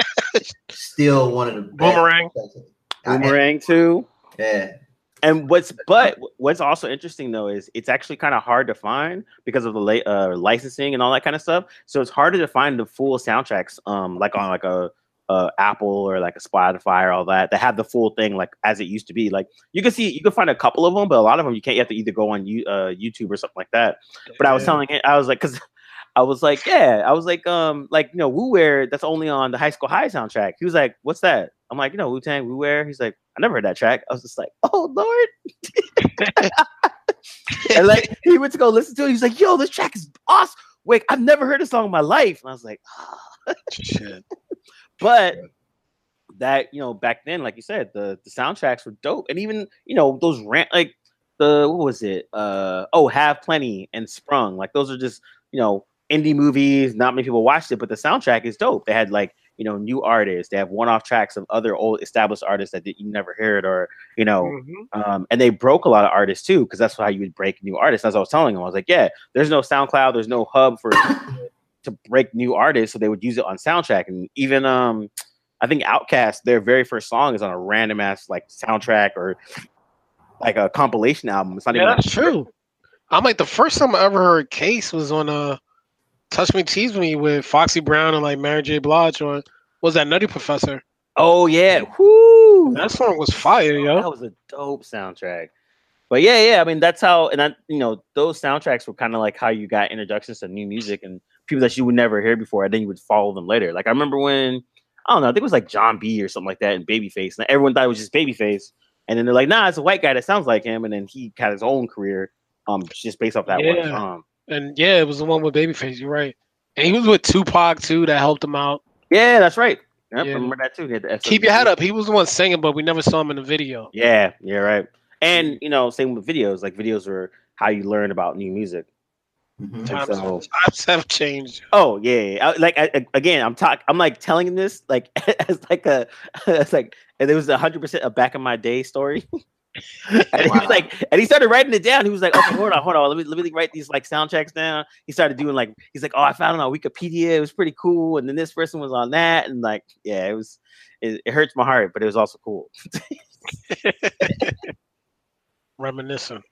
still one of the best. Boomerang. I- Boomerang too. Yeah, And what's but what's also interesting though is it's actually kind of hard to find because of the late uh, licensing and all that kind of stuff. So it's harder to find the full soundtracks, um, like on like a, a Apple or like a Spotify or all that that have the full thing like as it used to be. Like you can see, you can find a couple of them, but a lot of them you can't. You have to either go on you uh, YouTube or something like that. But I was telling it, I was like, because I was like, yeah, I was like, um, like you know, Wu Wear that's only on the High School High soundtrack. He was like, what's that? I'm like, you know, Wu Tang Wu Wear. He's like, I never heard that track. I was just like, oh Lord. and like he went to go listen to it. He's like, yo, this track is awesome. Wait, I've never heard a song in my life. And I was like, ah. Shit. But that you know back then like you said the the soundtracks were dope. And even you know those rant like the what was it? Uh oh have plenty and sprung. Like those are just you know indie movies. Not many people watched it but the soundtrack is dope. They had like you know new artists. They have one-off tracks of other old established artists that you never heard or you know Mhm. um, and they broke a lot of artists too, because that's how you would break new artists. As I was telling them, I was like, yeah, there's no SoundCloud, there's no hub for to break new artists, so they would use it on soundtrack. And even um, I think OutKast, their very first song is on a random ass like soundtrack or like a compilation album. It's not Yeah, even that's true. I'm like the first time I ever heard Case was on a Touch Me Tease Me with Foxy Brown and like Mary J. Blige on was that Nutty Professor? Oh yeah, whoo! That song was fire, yo. That was a dope soundtrack. But yeah, yeah, I mean that's how, and that you know those soundtracks were kind of like how you got introductions to new music and people that you would never hear before, and then you would follow them later. Like I remember when I don't know, I think it was like Jon B or something like that, and Babyface, and everyone thought it was just Babyface, and then they're like, nah, it's a white guy that sounds like him, and then he got his own career, um, just based off that one Yeah. song. and yeah, it was the one with Babyface. You're right, and he was with Tupac too. That helped him out. Yeah, that's right. Yep, Yeah. I remember that too. He had the Keep your head up. He was the one singing, but we never saw him in the video. Yeah, you're right. And you know, same with videos. Like videos are how you learn about new music. Mhm. Times, so- times have changed. Oh yeah, yeah. I- like I, I- again, I'm talk. I'm like telling him this like as like a, it's like, and it was a hundred percent a back in my day story. and he was like, and he started writing it down. He was like, okay, hold on, hold on, let me let me write these like soundtracks down. He started doing like, he's like, oh, I found it on Wikipedia. It was pretty cool. And then this person was on that, and like, yeah, it was. It, it hurts my heart, but it was also cool. Reminiscing.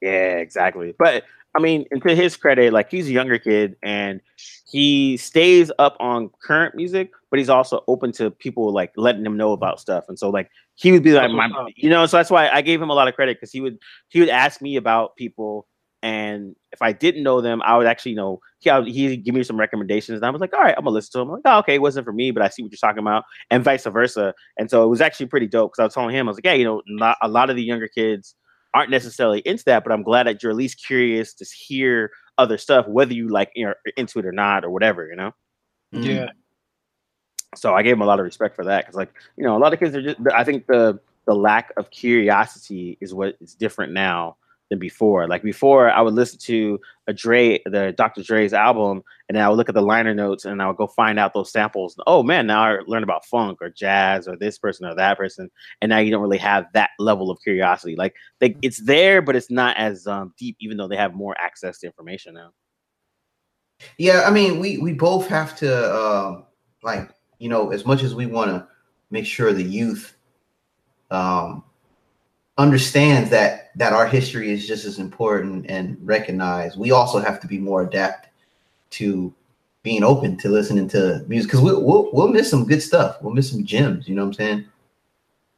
Yeah, exactly. But I mean, and to his credit, like he's a younger kid and he stays up on current music, but he's also open to people like letting him know about stuff. And so like he would be like my you know, so that's why I gave him a lot of credit because he would he would ask me about people and if I didn't know them, I would actually you know he would he'd give me some recommendations and I was like, all right, I'm gonna listen to him. I'm like, oh, okay, it wasn't for me, but I see what you're talking about, and vice versa. And so it was actually pretty dope because I was telling him, I was like, yeah, you know, not, a lot of the younger kids aren't necessarily into that, but I'm glad that you're at least curious to hear other stuff, whether you like you know, are into it or not or whatever, you know. Mhm. Yeah. So I gave him a lot of respect for that because, like, you know, a lot of kids are just. I think the the lack of curiosity is what is different now than before. Like before, I would listen to a Dre, the Dr. Dre's album, and I would look at the liner notes and I would go find out those samples. Oh man, now I learn about funk or jazz or this person or that person, and now you don't really have that level of curiosity. Like they, it's there, but it's not as um, deep, even though they have more access to information now. Yeah, I mean, we we both have to um like you know, as much as we want to make sure the youth um understands that that our history is just as important and recognized, we also have to be more adept to being open to listening to music because we'll, we'll we'll miss some good stuff. We'll miss some gems. You know what I'm saying?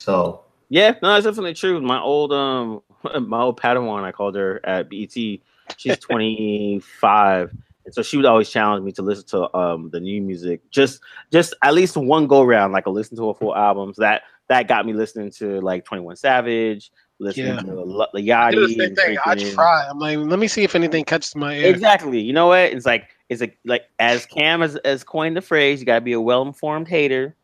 So Yeah, no, that's definitely true. My old um my old Padawan, I called her at BET. She's 25. And so she would always challenge me to listen to um the new music. Just just at least one go round, like a listen to a full albums. That that got me listening to like 21 Savage, listening Yeah. to L- I Yachty. the same and thing. I try. I'm like, let me see if anything catches my ear. Exactly. You know what? It's like it's like like as Cam has, has coined the phrase, you gotta be a well-informed hater.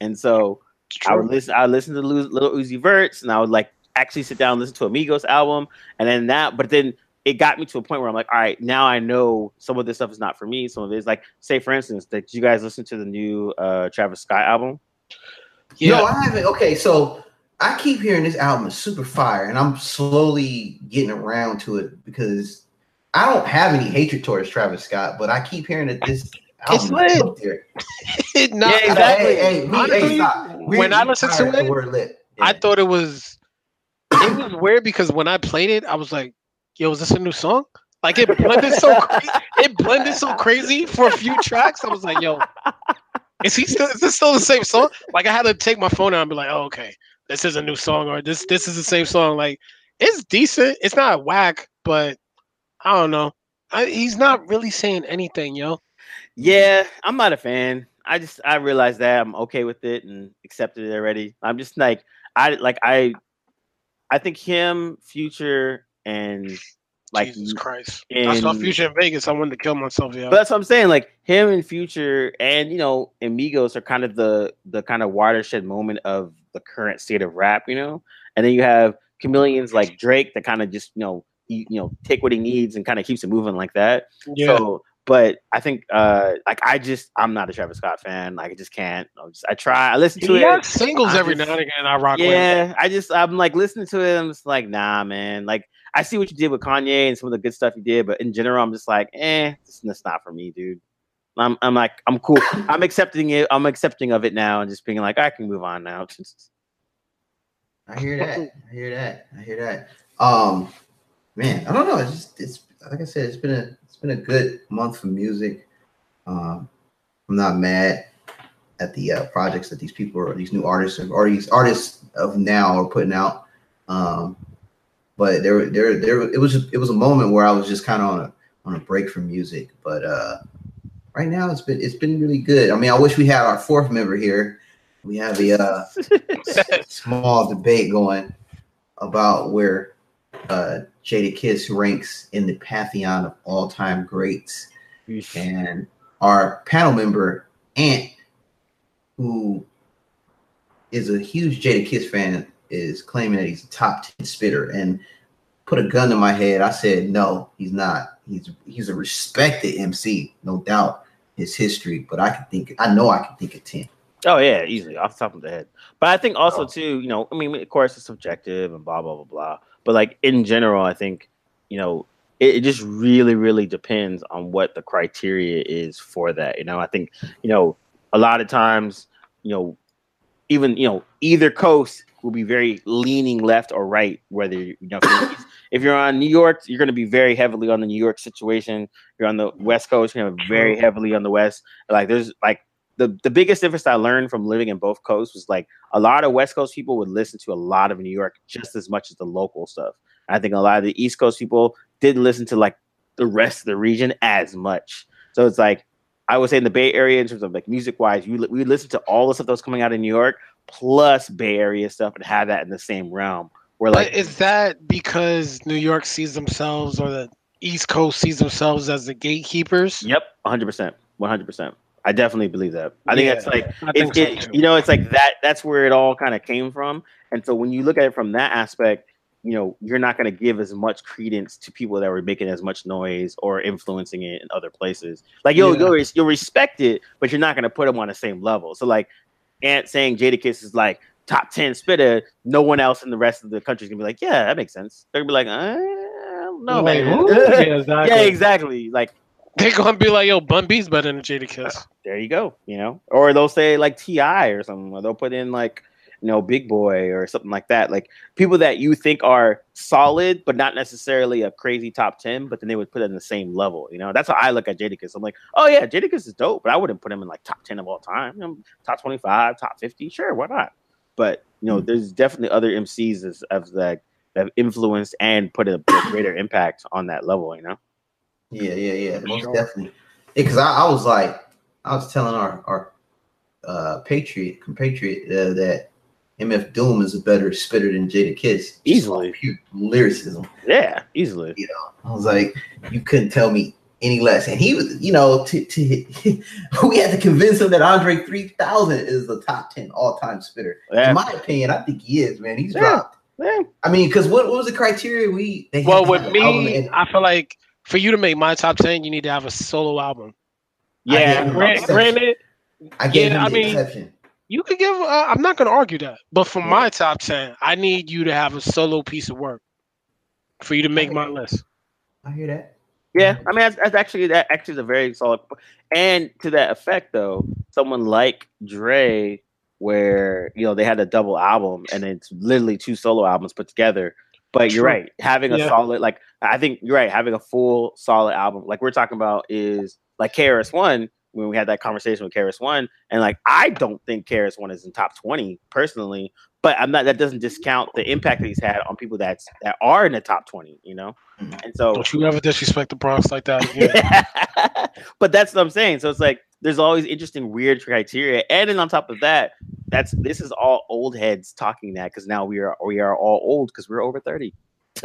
And so I would listen. I would listen to Lu- Lil Uzi Verts, and I would like actually sit down and listen to Amigos album, and then that. But then it got me to a point where I'm like, all right, now I know some of this stuff is not for me. Some of it is like, say for instance, that you guys listen to the new uh Travis Scott album? Yeah. no, I haven't. Okay, so I keep hearing this album is super fire, and I'm slowly getting around to it because I don't have any hatred towards Travis Scott, but I keep hearing that this album lit. is up there. No, Yeah, exactly. Hey, hey, we, hey, Honestly, stop. We- when I we listened to it, the word lit. I thought it was it was weird because when I played it, I was like, "Yo, is this a new song?" Like it blended so cra- it blended so crazy for a few tracks. I was like, "Yo, is he still? Is this still the same song?" Like I had to take my phone out and be like, "Oh, okay, this is a new song, or this this is the same song." Like it's decent. It's not whack, but I don't know. I, he's not really saying anything, yo. Yeah, I'm not a fan. I just I realized that I'm okay with it and accepted it already. I'm just like I like I I think him, Future, and like Jesus Christ! I saw Future in Vegas. I wanted to kill myself, Yeah, But that's what I'm saying. Like him and Future and you know Amigos are kind of the the kind of watershed moment of the current state of rap, you know. And then you have chameleons like Drake that kind of just you know he, you know take what he needs and kind of keeps it moving like that. yeah. So, but I think uh like I just I'm not a Travis Scott fan. Like I just can't. I, just, I try. I listen to He it. has singles I every just- now and again. I rock with. Yeah, I just I'm like listening to it. I'm just like, nah, man. Like I see what you did with Kanye and some of the good stuff you did, but in general, I'm just like, eh, this is not for me, dude. I'm I'm like I'm cool. I'm accepting it. I'm accepting of it now and just being like, I can move on now. I hear that. I hear that. I hear that. Um, man, I don't know. It's just it's like I said. It's been a it's been a good month for music. Um, I'm not mad at the uh, projects that these people or these new artists or these artists of now are putting out. Um, but there, there, there. It was it was a moment where I was just kind of on a on a break from music. But uh, right now, it's been it's been really good. I mean, I wish we had our fourth member here. We have a uh, small debate going about where uh, Jadakiss ranks in the pantheon of all-time greats. And our panel member, Ant, who is a huge Jadakiss fan, is claiming that he's a top 10 spitter. And put a gun to my head. I said, no, he's not. He's he's a respected MC, no doubt. His history, but I can think. I know I can think of ten. Oh yeah, easily off the top of the head. But I think also oh. too, you know, I mean, of course it's subjective and blah blah blah blah. But like in general, I think you know it, it just really really depends on what the criteria is for that. You know, I think you know a lot of times, you know, even you know either coast will be very leaning left or right. Whether you know if, you're on New York, you're going to be very heavily on the New York situation. You're on the West Coast, you're going to be very heavily on the West. Like there's like the the biggest difference I learned from living in both coasts was like a lot of West Coast people would listen to a lot of New York just as much as the local stuff. I think a lot of the East Coast people didn't listen to like the rest of the region as much. So it's like I would say in the Bay Area, in terms of like music wise, you we listen to all the stuff that was coming out in New York plus Bay Area stuff and have that in the same realm. Where like, but is that because New York sees themselves or the East Coast sees themselves as the gatekeepers? Yep, 100, percent 100. percent I definitely believe that. I think Yeah, that's like I it, so you know, it's like that. That's where it all kind of came from. And so when you look at it from that aspect, you know, you're not going to give as much credence to people that were making as much noise or influencing it in other places. Like you'll Yeah. you'll, you'll respect it, but you're not going to put them on the same level. So like Ant saying Jadakiss is like top ten spitter, no one else in the rest of the country is gonna be like, yeah, that makes sense. They're gonna be like, uh, I don't know, man. yeah, yeah, exactly. exactly. Like They're gonna be like, "Yo, Bun B's better than Jada Kiss." there you go, you know, or they'll say like T.I. or something, or they'll put in like you know Big Boi or something like that. Like people that you think are solid, but not necessarily a crazy top ten, but then they would put it in the same level. You know, that's how I look at Jadakiss. I'm like, oh yeah, Jadakiss is dope, but I wouldn't put him in like top ten of all time. You know, top twenty five, top fifty, sure, why not? But you know, Mm. there's definitely other MCs as, as that that have influenced and put a, a greater impact on that level. You know. Yeah, yeah, yeah. Most Sure. definitely. Because I, I was like, I was telling our our uh, patriot compatriot uh, that MF Doom is a better spitter than Jadakiss. Easily. Pure lyricism. Yeah, easily. You know, I was like, you couldn't tell me any less. And he was, you know, to, to we had to convince him that Andre 3000 is the top 10 all time spitter. Yeah. In my opinion, I think he is, man. He's Yeah. dropped. Yeah. I mean, because what, what was the criteria? We they Well, to with have album me, I feel like for you to make my top ten, you need to have a solo album. Yeah, gave him Granted, I gave yeah, him I mean, exception. you could give. Uh, I'm not gonna argue that, but for Yeah. my top ten, I need you to have a solo piece of work for you to make my list. I hear that. Yeah, I mean that's, that's actually that actually is a very solid. And to that effect, though, someone like Dre, where you know they had a double album and it's literally two solo albums put together. But you're right, having a Yeah. solid like I think you're right, having a full solid album like we're talking about is like KRS One when we had that conversation with KRS One, and like I don't think KRS One is in top twenty personally, but I'm not. That doesn't discount the impact that he's had on people that's that are in the top twenty, you know. Mm-hmm. And so Don't you ever disrespect the Bronx like that again. but that's what I'm saying. So it's like there's always interesting, weird criteria, and then on top of that, that's this is all old heads talking that because now we are we are all old because we're over thirty.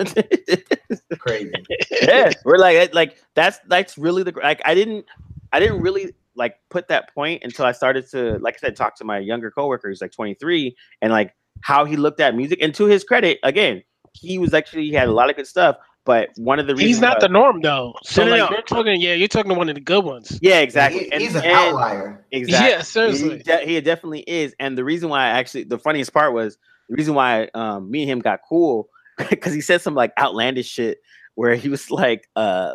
Crazy. yeah, we're like eh, like that's that's really the like I didn't I didn't really like put that point until I started to like I said talk to my younger coworker who's like 23 and like how he looked at music and to his credit again he was actually he had a lot of good stuff but one of the reasons He's not the norm though. So No, no, like no. you're talking, yeah, you're talking to one of the good ones. yeah exactly He- he's and, an and- outlier. exactly Yeah, seriously. He, de- he definitely is. And the reason why I actually, the funniest part was the reason why um, me and him got cool because he said some like outlandish shit where he was like, uh,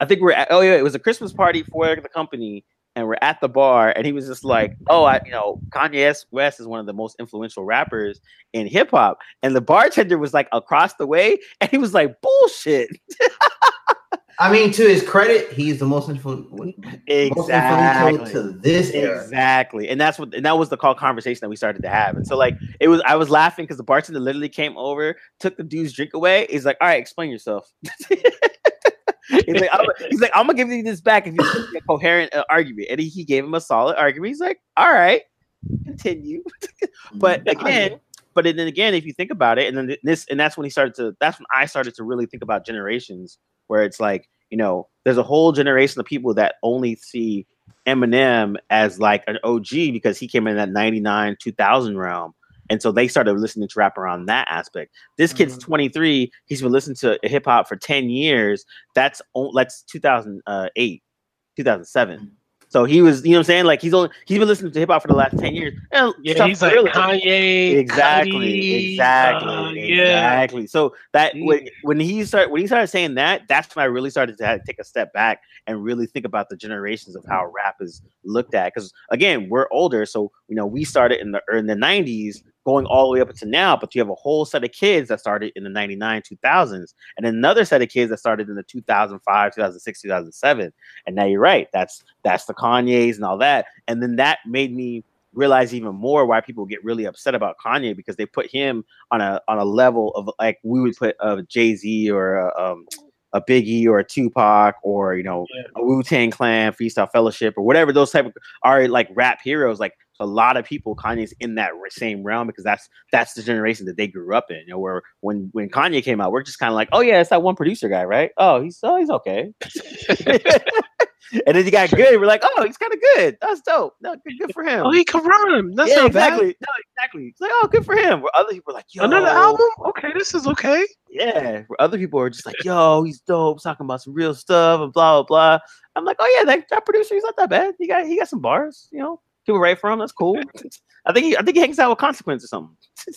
I think we're at, oh yeah, it was a Christmas party for the company. And we're at the bar, and he was just like, "Oh, I, you know, Kanye West is one of the most influential rappers in hip hop." And the bartender was like across the way, and he was like, "Bullshit." I mean, to his credit, he's the most influ- most influential Exactly. to this era. Exactly. And that's what and that was the call conversation that we started to have. And so like it was I was laughing because the bartender literally came over, took the dude's drink away. He's like, all right, explain yourself. he's like, I'm, he's like, I'm gonna give you this back if you give me a coherent uh, argument. And he, he gave him a solid argument. He's like, all right, continue. But again, but then again, if you think about it, and then this, and that's when he started to. That's when I started to really think about generations, where it's like, you know, there's a whole generation of people that only see Eminem as like an OG because he came in that 99, 2000 realm. And so they started listening to rap around that aspect. This kid's Mhm. 23. He's been listening to hip hop for 10 years. That's that's 2008, 2007. So he was, you know what I'm saying? Like he's only he's been listening to hip hop for the last 10 years. And Yeah, he's like. Kanye. exactly Cudi, exactly uh, yeah. exactly so that when, when he started when he started saying that that's when i really started to have- take a step back and really think about the generations of how rap is looked at because again we're older so you know we started in the in the 90s going all the way up to now but you have a whole set of kids that started in the 99 2000s and another set of kids that started in the 2005 2006 2007 and now you're right that's that's the kanyes and all that and then that made me realize even more why people get really upset about Kanye because they put him on a on a level of like we would put a Jay Z or a, um, a Biggie or a Tupac or you know Yeah. a Wu Tang Clan, Freestyle Fellowship or whatever those type of are like rap heroes. Like a lot of people, Kanye's in that same realm because that's that's the generation that they grew up in. You know, where when when Kanye came out, we're just kind of like, oh yeah, it's that one producer guy, right? Oh, he's oh he's okay. and then he got good. We're like, oh, he's kind of good. That's dope. No, good, good for him. Oh, he can rhyme. That's yeah, exactly. No, exactly. It's like, oh, good for him. Where other people are like, yo. Another album? Okay, this is okay. Yeah. Where other people are just like, yo, he's dope, talking about some real stuff and blah blah blah. I'm like, oh yeah, that, that producer, he's not that bad. He got he got some bars, you know. People write for him. That's cool. I think he I think he hangs out with consequence or something.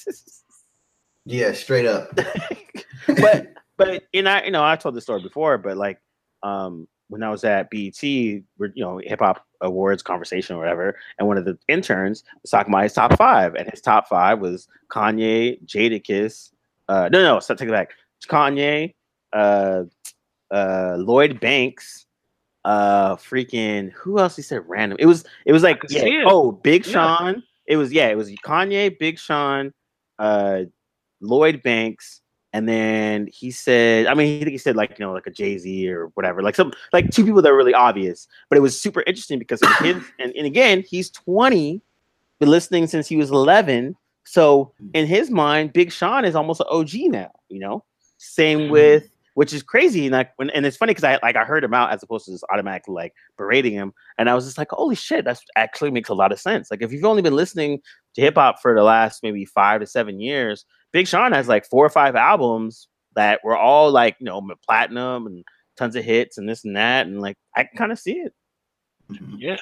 Yeah, straight up. but but you know, you know, I told this story before, but like um when I was at BET, we're you know, hip hop awards conversation or whatever, and one of the interns was talking about his top five, and his top five was Kanye, Jadakiss, uh no no, so take it back. Kanye, uh uh Lloyd Banks, uh freaking who else he said random? It was it was like yeah, it. oh Big Yeah. Sean. It was yeah, it was Kanye, Big Sean, uh Lloyd Banks, and then he said, I mean, he think he said like you know like a Jay Z or whatever, like some like two people that were really obvious. But it was super interesting because his and, and again, he's twenty, been listening since he was eleven. So in his mind, Big Sean is almost an OG now. You know, same with which is crazy. And like when and it's funny because I like I heard him out as opposed to just automatically like berating him, and I was just like, holy shit, that actually makes a lot of sense. Like if you've only been listening to hip hop for the last maybe five to seven years, Big Sean has like four or five albums that were all like you know platinum and tons of hits and this and that, and like I can kind of see it. Mm-hmm. Yeah.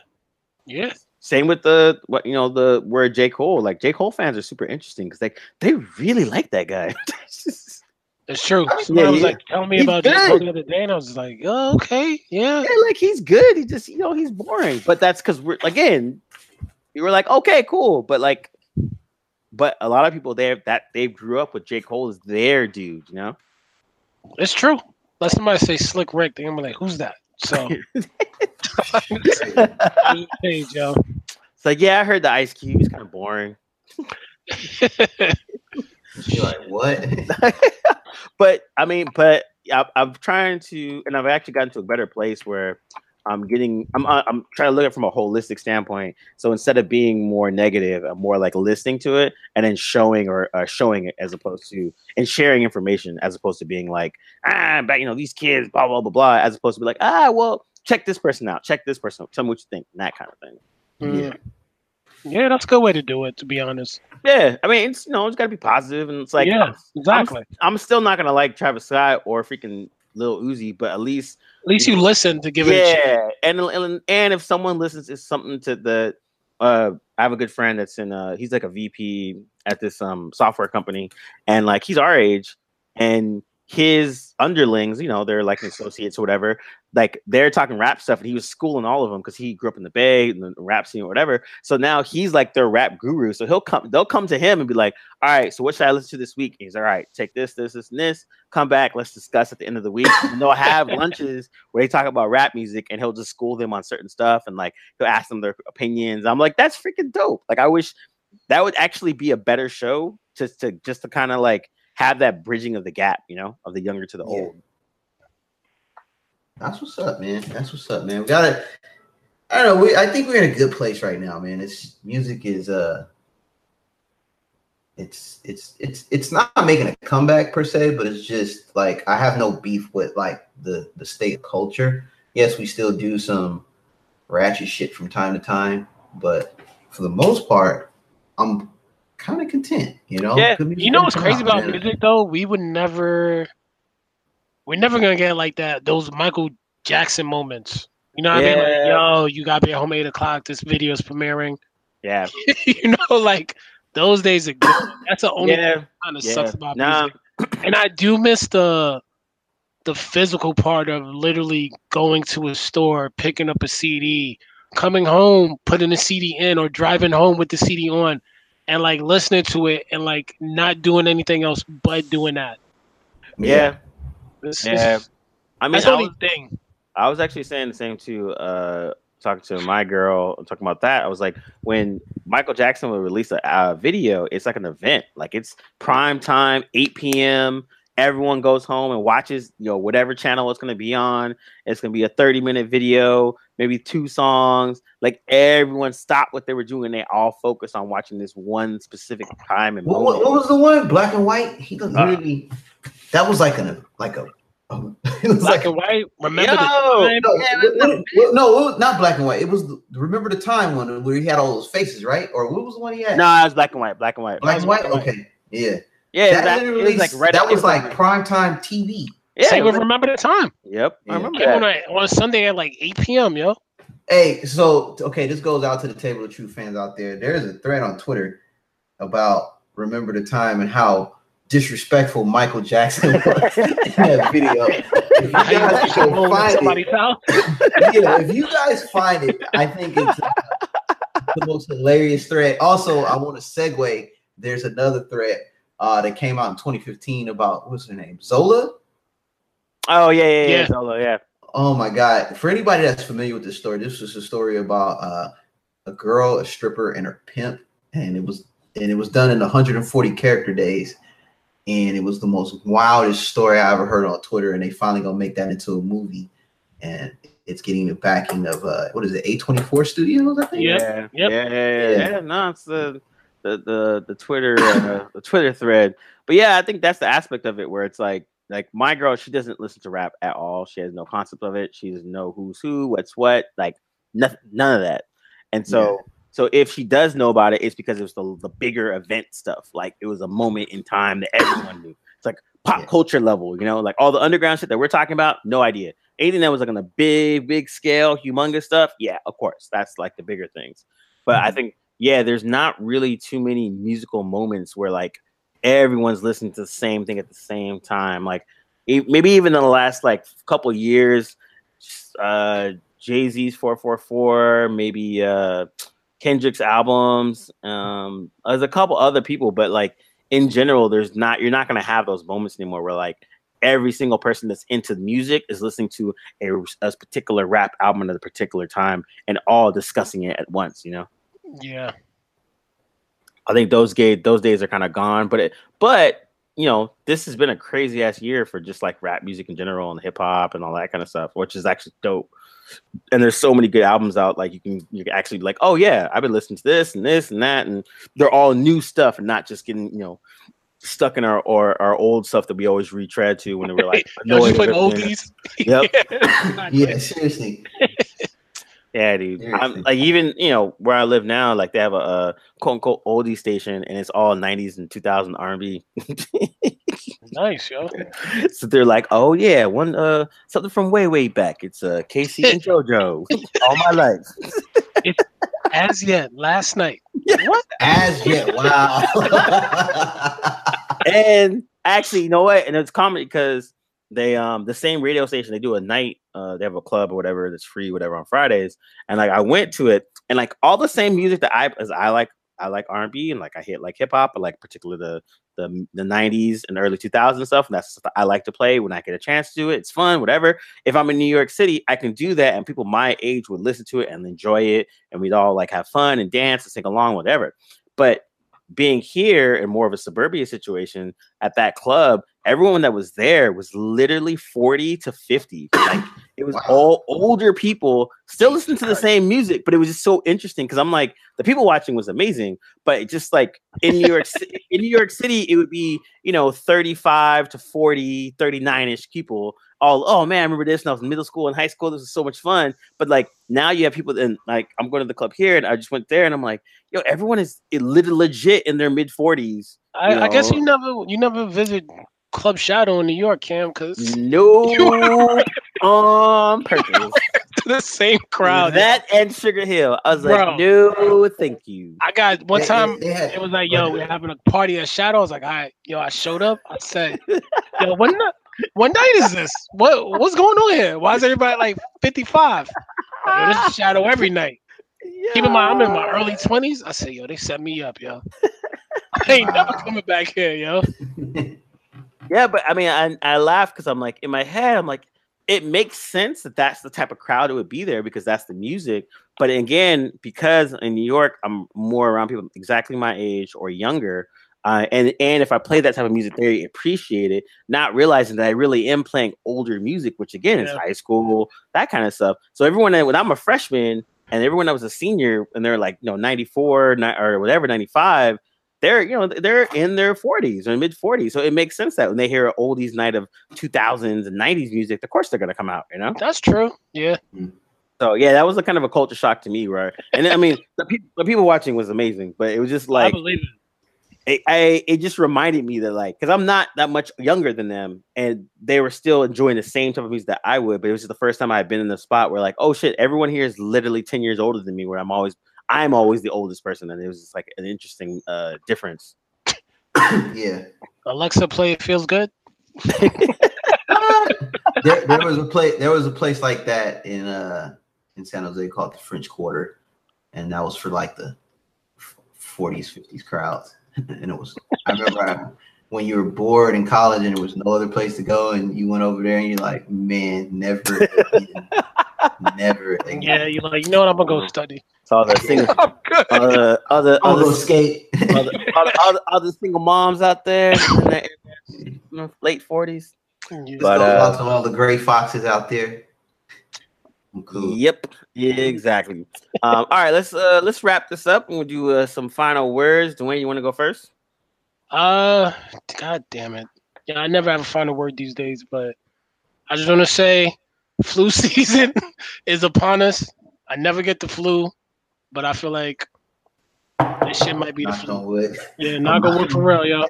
Yeah. Same with the what you know the word J Cole. Like J Cole fans are super interesting because like they really like that guy. It's true. Somebody was yeah. like telling me He's about J. Cole good. the other day, and I was like, oh, okay. Yeah. yeah, like he's good. He just you know he's boring. But that's because we're again, you were like okay, cool. But like, but a lot of people there that they grew up with J Cole is their dude. You know. It's true. Let somebody say Slick Rick, they're gonna be like, who's that? So hey, Joe. It's like yeah, I heard the Ice Cube. He's kind of boring. You're like, what? but I mean, but I, I'm trying to, and I've actually gotten to a better place where I'm getting, I'm, uh, I'm trying to look at it from a holistic standpoint. So instead of being more negative, I'm more like listening to it and then showing or uh, showing it as opposed to and sharing information as opposed to being like, ah, but you know these kids, blah blah blah blah, as opposed to be like, ah, well, check this person out, check this person, out, tell me what you think, and that kind of thing. Mm. Yeah, that's a good way to do it, to be honest. Yeah, I mean, it's you know, it's got to be positive, and it's like, yeah, exactly. I'm still not gonna like Travis Scott or freaking Lil Uzi, but at least At least you listen to give it yeah, and, and and if someone listens to something to the, uh, I have a good friend that's in uh, he's like a VP at this um software company, and like he's our age, and his underlings, you know, they're like associates or whatever, like they're talking rap stuff, and he was schooling all of them because he grew up in the Bay and the rap scene or whatever. So now he's like their rap guru. So he'll come, they'll come to him and be like, "All right, so what should I listen to this week?" And he's all right, take this, this, this, and this. Come back, let's discuss at the end of the week. And they'll have lunches where they talk about rap music, and he'll just school them on certain stuff, and like he'll ask them their opinions. I'm like, that's freaking dope. Like I wish that would actually be a better show, just to just to kind of like have that bridging of the gap, you know, of the younger to the Yeah. old. That's what's up, man. That's what's up, man. We got it. I don't know. We, I think we're in a good place right now, man. It's music is uh it's it's it's it's not making a comeback per se, but it's just like I have no beef with like the the state culture. Yes, we still do some ratchet shit from time to time, but for the most part, I'm kind of content. You know, Yeah, you know what's crazy about man. music though? We would never, we're never gonna get like that. Those Michael Jackson moments. You know what I mean? Like, yo, you got to be at home eight o'clock. This video is premiering. Yeah, you know, like those days are good. That's the only yeah, kind of yeah. sucks about Nah, music. And I do miss the the physical part of literally going to a store, picking up a CD, coming home, putting the CD in, or driving home with the CD on, and like listening to it and like not doing anything else but doing that. yeah. This, Yeah. this- I mean, that's I the only was, thing. I was actually saying the same to uh talking to my girl talking about that. I was like, when Michael Jackson would release a, a video, it's like an event. Like it's prime time, 8 p.m. Everyone goes home and watches, you know, whatever channel it's going to be on. It's going to be a 30 minute video, maybe two songs. Like everyone stopped what they were doing. They all focus on watching this one specific time and What, what, moment. what was the one? Black and white. He Uh. literally. that was like an like a. a- it was Black like a, and white. Remember the time? no, Yeah, it what- was what- what- no, not black and white. It was the, remember the time one where he had all those faces, right? Or what was the one he had? No, it was black and white. Black and white. black and white. black and white. Okay, yeah. Yeah, that that, literally, was like right. that was like like prime time TV. yeah, Same with was- Remember the Time. Yep, Yeah. I remember Came on, a, on a Sunday at like 8 p.m., yo. Hey, so okay, this goes out to the table of true fans out there. There's a thread on Twitter about remember the time and how disrespectful Michael Jackson was in that video. If you guys can find it, yeah, if you guys find it, I think it's uh, the most hilarious thread. Also, I want to segue. There's another thread uh, that came out in 2015 about what's her name, Zola. Oh yeah, yeah, yeah, Yeah. Solo, yeah. Oh my god! For anybody that's familiar with this story, this was a story about uh, a girl, a stripper, and her pimp, and it was and it was done in 140 character days, and it was the most wildest story I ever heard on Twitter. And they finally gonna make that into a movie, and it's getting the backing of uh, what is it, A24 Studios? I think. Yep, Yeah, yep. yeah, yeah, yeah, Yeah. yeah. No, it's the the the the Twitter uh, the Twitter thread. But yeah, I think that's the aspect of it where it's like like my girl, she doesn't listen to rap at all. She has no concept of it. She doesn't know who's who, what's what, like nothing, none of that. And so so if she does know about it, it's because it was the, the bigger event stuff. Like it was a moment in time that everyone knew. It's like pop Yeah. culture level, you know, like all the underground shit that we're talking about, no idea. Anything that was like on a big, big scale, humongous stuff, yeah, of course. That's like the bigger things. But I Mhm. think, yeah, there's not really too many musical moments where like everyone's listening to the same thing at the same time. Like maybe even in the last like couple years, uh Jay Z's 444, maybe uh Kendrick's albums. Um, there's a couple other people, but like in general, there's not you're not gonna have those moments anymore where like every single person that's into music is listening to a, a particular rap album at a particular time and all discussing it at once. You know, Yeah. I think those gay those days are kind of gone. But it, but you know, this has been a crazy ass year for just like rap music in general and hip hop and all that kind of stuff, which is actually dope. And there's so many good albums out. Like you can you can actually be like, oh yeah, I've been listening to this and this and that, and they're all new stuff and not just getting you know stuck in our or our old stuff that we always retread to when we were like Yo, just annoyed putting with everything. oldies. Yep. Yeah, seriously. Yeah, dude. I'm, like even you know where I live now, like they have a, a quote unquote oldie station, and it's all '90s and 2000 R&B. nice, yo. so they're like, "Oh yeah, one uh something from way way back. It's uh K-Ci and JoJo all my life." As yet, last night. What? As yet, wow. and actually, you know what? And it's common because they um the same radio station they do a night uh they have a club or whatever that's free whatever on Fridays and like I went to it and like all the same music that I as I like I like R&B and like I hit like hip hop I like particularly the the the 90s and early 2000s stuff and that's stuff I like to play when I get a chance to do it it's fun whatever. If I'm in New York City I can do that and people my age would listen to it and enjoy it and we'd all like have fun and dance and sing along whatever. But being here in more of a suburbia situation at that club, everyone that was there was literally 40 to 50. Like It was Wow. all older people still listening to the same music, but it was just so interesting because I'm like, the people watching was amazing, but it just like in New York City, in New York City, it would be, you know, 35 to 40, 39-ish people. All, oh man, I remember this when I was in middle school and high school. This was so much fun. But like now you have people and like I'm going to the club here and I just went there and I'm like, yo, everyone is legit in their mid 40s. I, I guess you never you never visit Club Shadow in New York, Cam, because No um, on purpose. the same crowd. That and Sugar Hill. I was like, Bro. no, thank you. I got one They- time. they had- It was like, yo, we're having a party at Shadow. I was like, all right, yo, I showed up. I said, yo, what, ni- what night is this? What what's going on here? Why is everybody like 55? Yo, this is Shadow every night. Keep in mind, I'm in my early 20s. I said, yo, they set me up, yo. I ain't never coming back here, yo. Yeah, but I mean, I, I laugh because I'm like, in my head, I'm like, it makes sense that that's the type of crowd it would be there because that's the music. But again, because in New York, I'm more around people exactly my age or younger. Uh, and and if I play that type of music, they appreciate it, not realizing that I really am playing older music, which again is high school, that kind of stuff. So everyone that when I'm a freshman and everyone that was a senior and they're like, you know, 94 ni- or whatever, 95, they're you know they're in their 40s or mid 40s so it makes sense that when they hear an oldies night of 2000s and 90s music of course they're going to come out you know That's true. Yeah. Mm. so yeah that was a kind of a culture shock to me right and then, i mean the, peop the people watching was amazing but it was just I like believe it. it, I, it just reminded me that like because i'm not that much younger than them and they were still enjoying the same type of music that i would but it was just the first time i've been in the spot where like oh shit everyone here is literally 10 years older than me where i'm always i'm always the oldest person and it was just like an interesting uh difference yeah. Alexa play It Feels Good. there, there was a place there was a place like that in uh in San Jose called the French Quarter, and that was for like the forties, fifties crowds. and it was I remember I, when you were bored in college and there was no other place to go, and you went over there and you're like, man, never again. never again. Yeah, you're like, you know what? I'm gonna go study. so all the single I'm good. other other I'll other, skate. other, other, other, other single moms out there in their you know, late forties. Yeah. But, But uh, out to all the gray foxes out there. Cool. Yep, yeah, exactly. um, all right, let's uh let's wrap this up and we'll do uh, some final words. Dwayne, you want to go first? Uh, god damn it. Yeah, I never have a final word these days, but I just want to say, flu season is upon us. I never get the flu, but I feel like this shit might be the flu. Yeah, not gonna work for real, yo.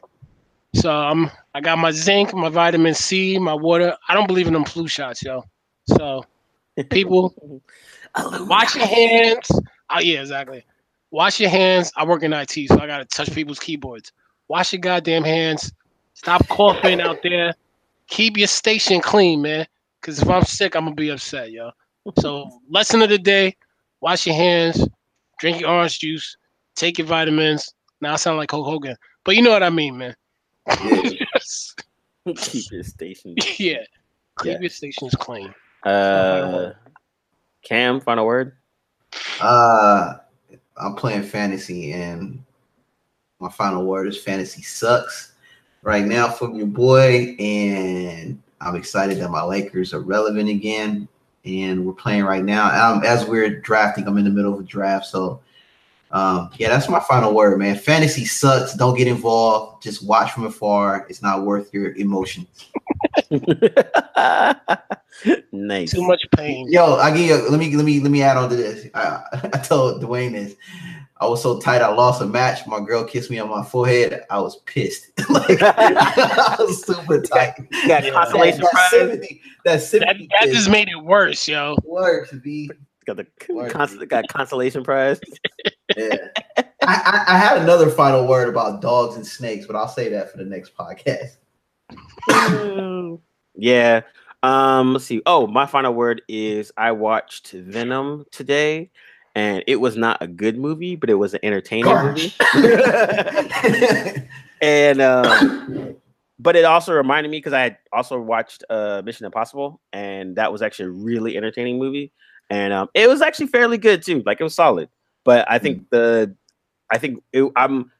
So I'm, I got my zinc, my vitamin C, my water. I don't believe in them flu shots, yo. So people, wash your hands. Oh yeah, exactly. Wash your hands. I work in IT, so I gotta touch people's keyboards. Wash your goddamn hands. Stop coughing out there. Keep your station clean, man. Cause if I'm sick, I'm gonna be upset, yo. So lesson of the day: wash your hands, drink your orange juice, take your vitamins. Now I sound like Hulk Hogan, but you know what I mean, man. Yeah. Just- Keep your station. yeah, keep Yeah. your stations clean. Uh, Cam, final word. Uh, I'm playing fantasy, and my final word is fantasy sucks right now from your boy. And I'm excited that my Lakers are relevant again, and we're playing right now. Um, as we're drafting, I'm in the middle of a draft, so um, yeah, that's my final word, man. Fantasy sucks. Don't get involved. Just watch from afar. It's not worth your emotions. nice. Too much pain. Yo, I give you. Let me let me let me add on to this. I, I told Dwayne this. I was so tight. I lost a match. My girl kissed me on my forehead. I was pissed. like I was super tight. You got Yeah. consolation that, prize. sympathy. That That, sympathy. that kiss just made it worse, yo. works. B. Got the Word. cons- got consolation prize. Yeah. I, I, I had another final word about dogs and snakes, but I'll say that for the next podcast. yeah. Um, let's see. Oh, my final word is I watched Venom today, and it was not a good movie, but it was an entertaining movie. And um, but it also reminded me because I had also watched uh Mission Impossible, and that was actually a really entertaining movie. And um, it was actually fairly good too. Like it was solid. But I think the I think it, I'm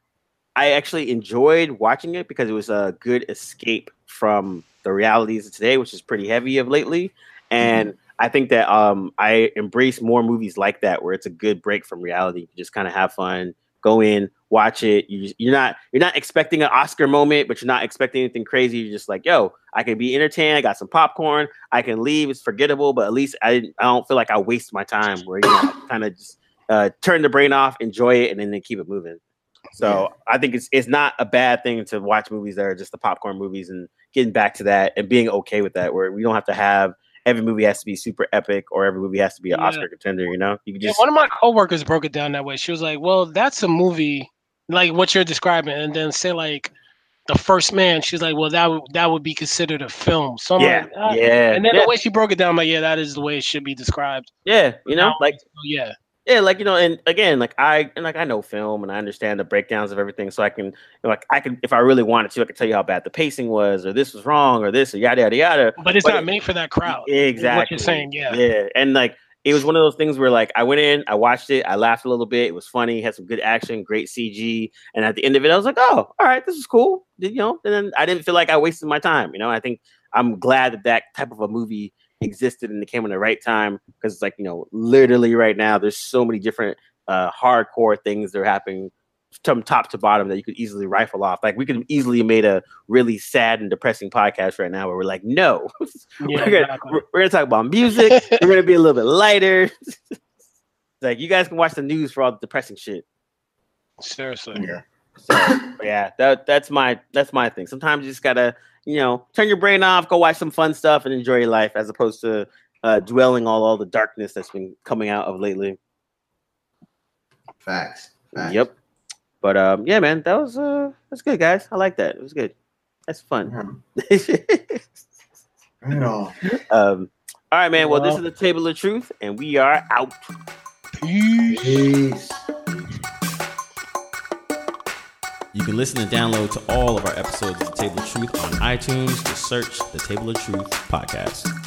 I actually enjoyed watching it because it was a good escape from the realities of today, which is pretty heavy of lately. And I think that um, I embrace more movies like that where it's a good break from reality. You just kind of have fun, go in, watch it. You, you're not you're not expecting an Oscar moment, but you're not expecting anything crazy. You're just like, yo, I can be entertained. I got some popcorn. I can leave. It's forgettable, but at least I I don't feel like I waste my time. Where you know, kind of just uh, turn the brain off, enjoy it, and then, then keep it moving. So I think it's it's not a bad thing to watch movies that are just the popcorn movies and getting back to that and being okay with that, where we don't have to have every movie has to be super epic or every movie has to be an Yeah. Oscar contender. You know, you can Yeah, one of my coworkers broke it down that way. She was like, "Well, that's a movie like what you're describing," and then say like the First Man. She's like, "Well, that would that would be considered a film." So I'm yeah, like, ah. yeah, And then yeah, the way she broke it down, I'm like, yeah, that is the way it should be described. yeah. You know, like So, yeah, yeah, like you know, and again, like I and like I know film and I understand the breakdowns of everything, so I can you know, like I can if I really wanted to, I could tell you how bad the pacing was, or this was wrong, or this, or yada yada yada. but it's But not it- made for that crowd. Exactly. What you're saying, yeah. Yeah. And like it was one of those things where like I went in, I watched it, I laughed a little bit. It was funny, had some good action, great CG. And at the end of it, I was like, oh, all right, this is cool. You know, and then I didn't feel like I wasted my time. You know, I think I'm glad that that type of a movie existed and it came in the right time because it's like, you know, literally right now, there's so many different uh hardcore things that are happening from top to bottom that you could easily rifle off. Like we could easily made a really sad and depressing podcast right now where we're like, no, Yeah, we're, gonna, exactly. we're, we're gonna talk about music. we're gonna be a little bit lighter. like you guys can watch the news for all the depressing shit. Seriously. Yeah. So yeah, that that's my that's my thing. Sometimes you just gotta you know turn your brain off, go watch some fun stuff, and enjoy your life, as opposed to uh, dwelling all all the darkness that's been coming out of lately. Facts. Facts. Yep. But um, yeah, man, that was uh, that's good, guys. I like that. It was good. That's fun. Mhm. Right on. um, all right, man. Well, this is the table of truth, and we are out. Peace. Peace. You can listen and download to all of our episodes of The Table of Truth on iTunes. Just search The Table of Truth podcast.